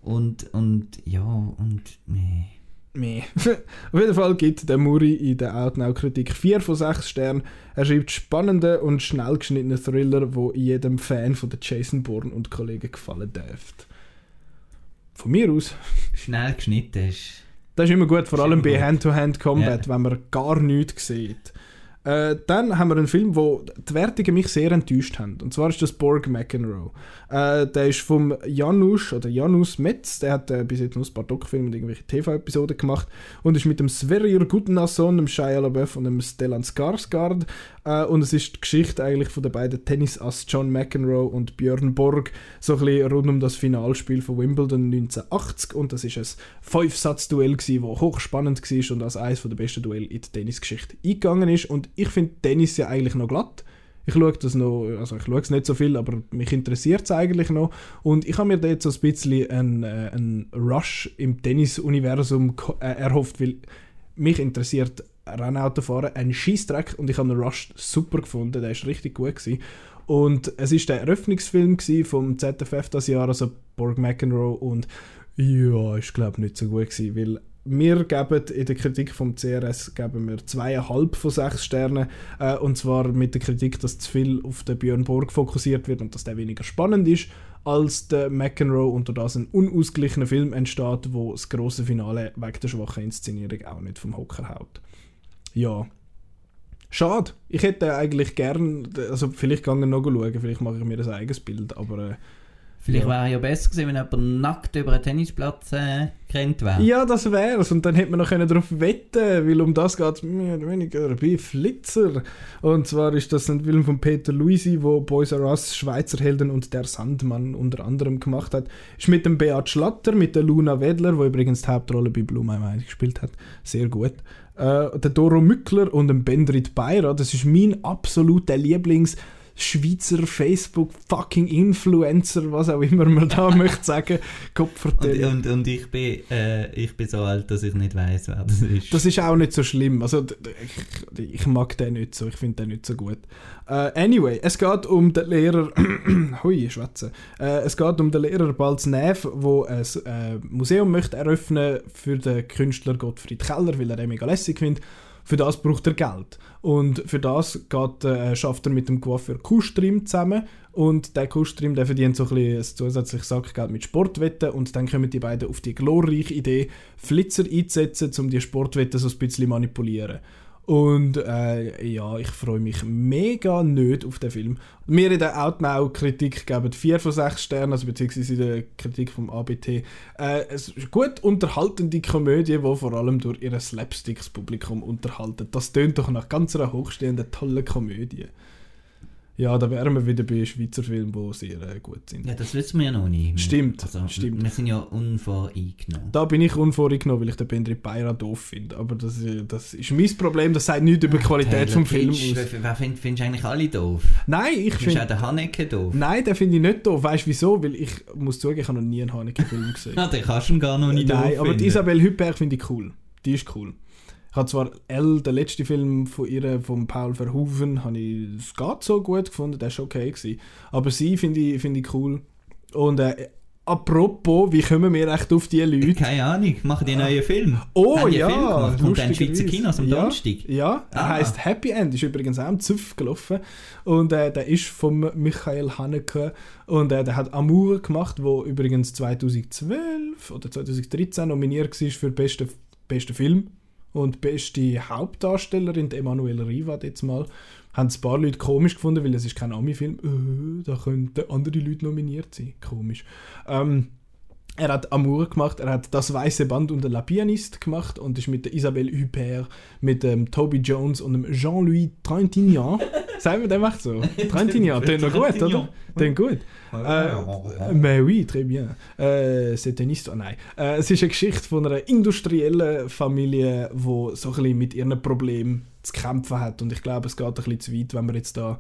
Und, und, ja, und, nee. Meh. Auf jeden Fall gibt der Muri in der Outnow-Kritik 4 von 6 Sternen. Er schreibt spannende und schnell geschnittene Thriller, wo jedem Fan von der Jason Bourne und Kollegen gefallen dürfte. Von mir aus. Schnell geschnitten ist. Das ist immer gut, vor allem bei. Hand-to-Hand-Combat, wenn man gar nichts sieht. Äh, dann haben wir einen Film, wo die Wertungen mich sehr enttäuscht haben. Und zwar ist das Borg McEnroe. Äh, der ist vom Janusz oder Janus Metz. Der hat äh, bis jetzt nur ein paar Doc-Filme und irgendwelche TV-Episoden gemacht und ist mit dem Sverrir Gudnason, dem Shia LaBeouf und dem Stellan Skarsgård. Äh, und es ist die Geschichte eigentlich von den beiden Tennisass John McEnroe und Björn Borg so ein bisschen rund um das Finalspiel von Wimbledon 1980 und das ist ein Fünf-Satz-Duell das hochspannend war und als eines der besten Duelle in die Tennisgeschichte eingegangen ist und ich finde Tennis ja eigentlich noch glatt. Ich schaue das noch, also ich es nicht so viel, aber mich interessiert es eigentlich noch. Und ich habe mir da jetzt so ein bisschen einen, äh, einen Rush im Tennis-Universum äh, erhofft, weil mich interessiert Rennautofahren ein Scheißdreck und ich habe den Rush super gefunden, der ist richtig gut gewesen. Und es ist der Eröffnungsfilm vom ZFF das Jahr, also Borg McEnroe und ja, ist glaube nicht so gut gewesen, weil wir geben in der Kritik vom CRS geben wir zweieinhalb von sechs Sternen äh, und zwar mit der Kritik, dass zu viel auf den Björn Borg fokussiert wird und dass der weniger spannend ist als der McEnroe und durch das ein unausgeglichener Film entsteht, wo das große Finale wegen der schwachen Inszenierung auch nicht vom Hocker haut. Ja. Schade. Ich hätte eigentlich gern, also vielleicht kann ich noch schauen, vielleicht mache ich mir ein eigenes Bild, aber äh, Vielleicht Ja. wäre ja besser gewesen, wenn jemand nackt über einen Tennisplatz äh, gerannt wäre. Ja, das wär's. Und dann hätte man noch können darauf wetten weil um das geht es mehr oder weniger bei Flitzer. Und zwar ist das ein Film von Peter Luisi, wo Boys R Us, Schweizer Helden und Der Sandmann unter anderem gemacht hat. Ist mit dem Beat Schlatter, mit der Luna Wedler, wo übrigens die Hauptrolle bei Blue My Mind gespielt hat. Sehr gut. Äh, der Doro Mückler und dem Bendrit Beira. Das ist mein absoluter Lieblings- Schweizer Facebook fucking Influencer, was auch immer man da möchte sagen, Kopf Und, und, und ich, bin, äh, ich bin so alt, dass ich nicht weiß, wer das ist. Das ist auch nicht so schlimm. Also, ich, ich mag den nicht so. Ich finde den nicht so gut. Äh, anyway, es geht um den Lehrer. Hui, schwätze. Äh, es geht um den Lehrer Balz Neff, wo ein äh, Museum möchte eröffnen für den Künstler Gottfried Keller, weil er den mega lässig findet. Für das braucht er Geld. Und für das geht, äh, schafft er mit dem Coiffeur Kustrim zusammen. Und der Kustrim der verdient so ein, bisschen ein zusätzliches Sackgeld mit Sportwetten. Und dann kommen die beiden auf die glorreiche Idee, Flitzer einzusetzen, um die Sportwetten so ein bisschen manipulieren. Und äh, ja, ich freue mich mega nicht auf den Film. Wir in der Outnow-Kritik geben 4 von 6 Sternen, also beziehungsweise in der Kritik vom ABT. Äh, es ist eine gut unterhaltende Komödie, die vor allem durch ihr Slapsticks-Publikum unterhalten. Das tönt doch nach ganz einer hochstehenden, tollen Komödie. Ja, da wären wir wieder bei Schweizer Filmen, die sehr äh, gut sind. Ja, das wissen wir ja noch nicht. Stimmt, Also, stimmt. Wir sind ja unvoreingenommen. Da bin ich unvorgenommen, weil ich den Bendrit Beira doof finde. Aber das, äh, das ist mein Problem, das sagt nichts über die Qualität Taylor vom Film Kitsch, aus. Wer, find, findest du eigentlich alle doof? Nein, ich Findest du auch finde... den Haneke doof? Nein, den finde ich nicht doof. Weißt du wieso? Weil ich muss zugeben, ich habe noch nie einen Haneke-Film gesehen. Ja, den kannst du gar noch nicht Nein, doof aber die. Isabelle Hüppert finde ich cool. Die ist cool. Ich habe zwar Elle, den letzten Film von ihr, von Paul Verhoeven, habe ich, es geht so gut gefunden, der ist okay gewesen. Aber sie finde ich, finde ich cool. Und äh, apropos, wie kommen wir echt auf diese Leute? Keine Ahnung, machen die einen neuen Film? Oh Haben ja, Film gemacht? Kommt in Schweizer. Kinos am ja, Donnerstag? Ja, er Ah. heisst Happy End, ist übrigens auch im Züff gelaufen. Und äh, der ist von Michael Haneke. Und äh, der hat Amour gemacht, wo übrigens 2012 oder 2013 nominiert war für besten beste Film. Und beste Hauptdarstellerin, die Emanuele Riva jetzt mal, haben ein paar Leute komisch gefunden, weil es ist kein Ami-Film. Äh, da könnten andere Leute nominiert sein. Komisch. Ähm, er hat Amour gemacht, er hat Das Weiße Band und La Pianiste gemacht und ist mit Isabelle Huppert, mit dem Toby Jones und dem Jean-Louis Trintignant Wir dem echt so? Trintignan, tönt noch gut, oder? Tönt gut. Äh, mais oui, très bien. Äh, c'est une histoire. Nein. Äh, es ist eine Geschichte von einer industriellen Familie, die so ein bisschen mit ihren Problemen zu kämpfen hat. Und ich glaube, es geht ein bisschen zu weit, wenn wir jetzt da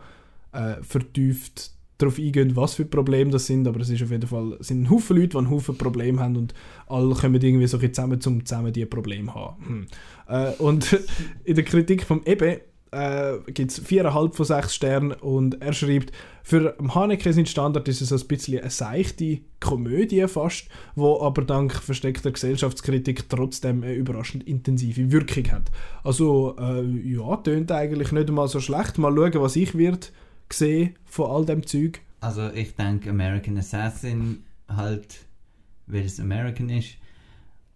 äh, vertieft darauf eingehen, was für Probleme das sind. Aber es ist auf jeden Fall, sind ein Haufen Leute, die einen Haufen Probleme haben und alle kommen irgendwie so ein zusammen, um zusammen diese Probleme zu haben. Hm. Äh, und in der Kritik vom Ebe äh, gibt es 4,5 von 6 Sternen und er schreibt, für Haneke sein Standard ist es ein bisschen eine seichte Komödie fast, wo aber dank versteckter Gesellschaftskritik trotzdem eine überraschend intensive Wirkung hat. Also äh, ja, tönt eigentlich nicht mal so schlecht. Mal schauen, was ich wird sehen von all dem Zeug. Also ich denke American Assassin halt, weil es American ist.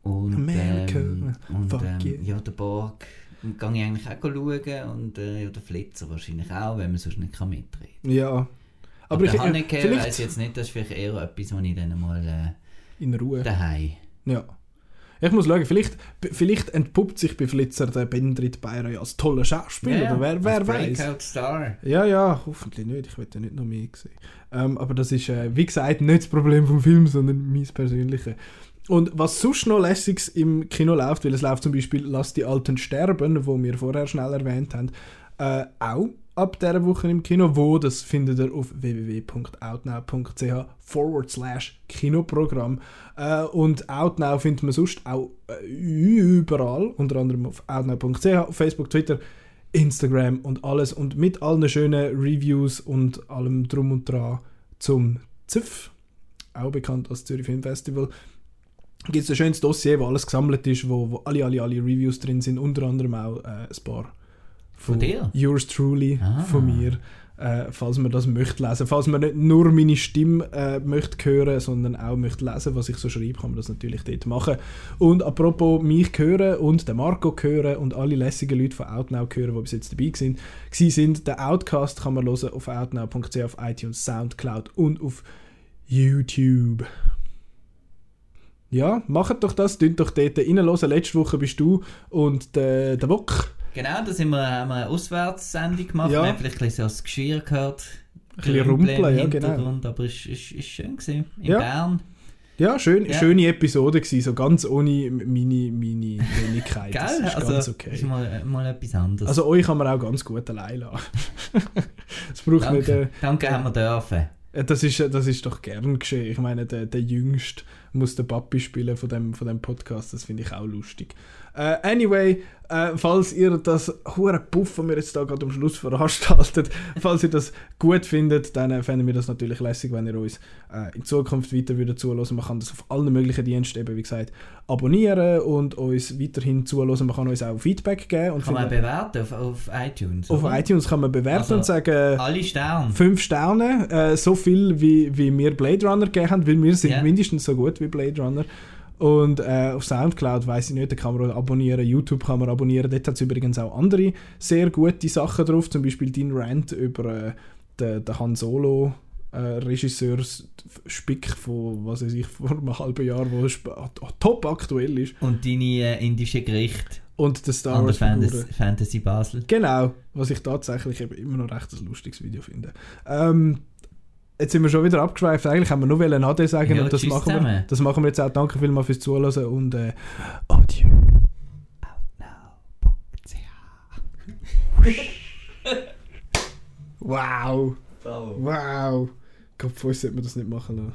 Und, America, ähm, und ähm, yeah. ja, der Borg kann ich eigentlich auch schauen und äh, ja, der Flitzer wahrscheinlich auch, wenn man sonst nicht kann mitreden kann. Ja. Aber, Aber ich, Haneke vielleicht weiss jetzt nicht, das ist vielleicht eher etwas, was ich dann mal äh, in Ruhe. daheim. Ja. Ich muss schauen, vielleicht, vielleicht entpuppt sich bei Flitzer der Bendrit Bayern als toller Schauspieler, oder wer, wer weiß. Breakout Star. Ja, ja, hoffentlich nicht. Ich will ja nicht noch mehr sehen. Ähm, aber das ist, äh, wie gesagt, nicht das Problem vom Film, sondern mein persönliches. Und was sonst noch lässiges im Kino läuft, weil es läuft zum Beispiel Lass die Alten sterben, wo wir vorher schnell erwähnt haben, äh, auch ab dieser Woche im Kino. Wo, das findet ihr auf www.outnow.ch forward slash Kinoprogramm. Äh, und Outnow findet man sonst auch äh, überall, unter anderem auf outnow.ch, auf Facebook, Twitter, Instagram und alles. Und mit allen schönen Reviews und allem drum und dran zum ZIF, auch bekannt als Zürich Film Festival, gibt es ein schönes Dossier, wo alles gesammelt ist, wo, wo alle, alle, alle Reviews drin sind, unter anderem auch äh, ein paar Von dir? Yours Truly, Ah. von mir. Äh, falls man das möchte lesen. Falls man nicht nur meine Stimme äh, möchte hören, sondern auch möchte lesen, was ich so schreibe, kann man das natürlich dort machen. Und apropos mich hören und den Marco hören und alle lässigen Leute von Outnow hören, die bis jetzt dabei sind, gewesen sind, den Outcast kann man hören auf outnow.ch, auf iTunes, Soundcloud und auf YouTube. Ja, macht doch das, tönt doch dort reinhören. Letzte Woche bist du und der, der Wok. Genau, da sind wir, haben wir eine Auswärtssendung gemacht. Ja. Wir haben vielleicht ein bisschen so das Geschirr gehört. Ein bisschen rumpeln, ja, genau. Aber es ist schön gewesen. In Ja. Bern. Ja, schön, Ja. schöne Episode gewesen, so ganz ohne meine, meine Wenigkeit. Gell? Das ist also, ganz okay. ist mal, mal etwas anderes. Also euch kann man auch ganz gut allein lassen. Es braucht nicht... danke, Äh, danke haben wir dürfen. Äh, das, ist, äh, das ist doch gern geschehen. Ich meine, der, der Jüngste muss den Papi spielen von dem, von dem Podcast. Das finde ich auch lustig. Äh, anyway, äh, falls ihr das hure Puff, das wir jetzt da gerade am Schluss veranstaltet, falls ihr das gut findet, dann äh, fänden wir das natürlich lässig, wenn ihr uns äh, in Zukunft weiter würdet zuhören. Man kann das auf allen möglichen Diensten eben, wie gesagt, abonnieren und uns weiterhin zuhören. Man kann uns auch Feedback geben. Und Kann man bewerten auf, auf iTunes. auf oder? iTunes kann man bewerten Also, und sagen, Alle Sterne. fünf Sterne, äh, so viel wie, wie wir Blade Runner gegeben haben, weil wir sind Ja. mindestens so gut wie Blade Runner. Und äh, auf Soundcloud weiß ich nicht, da kann man abonnieren, YouTube kann man abonnieren. Dort hat es übrigens auch andere sehr gute Sachen drauf, zum Beispiel dein Rant über äh, den, den Han Solo. Äh, Regisseurs Spick von was weiß ich vor einem halben Jahr, wo sp- top aktuell ist Und deine äh, indische Gerichte und der Star Wars Fantasy. Fantasy Basel. Genau, was ich tatsächlich immer noch recht ein lustiges Video finde. Ähm, jetzt sind wir schon wieder abgeschweift. Eigentlich haben wir nur wollen Ade sagen Ja, und das machen, wir, zusammen. das machen wir jetzt auch. Danke vielmals fürs Zuhören und äh, adieu. Wow, Bravo. wow. Vorher sollte man das nicht machen lassen.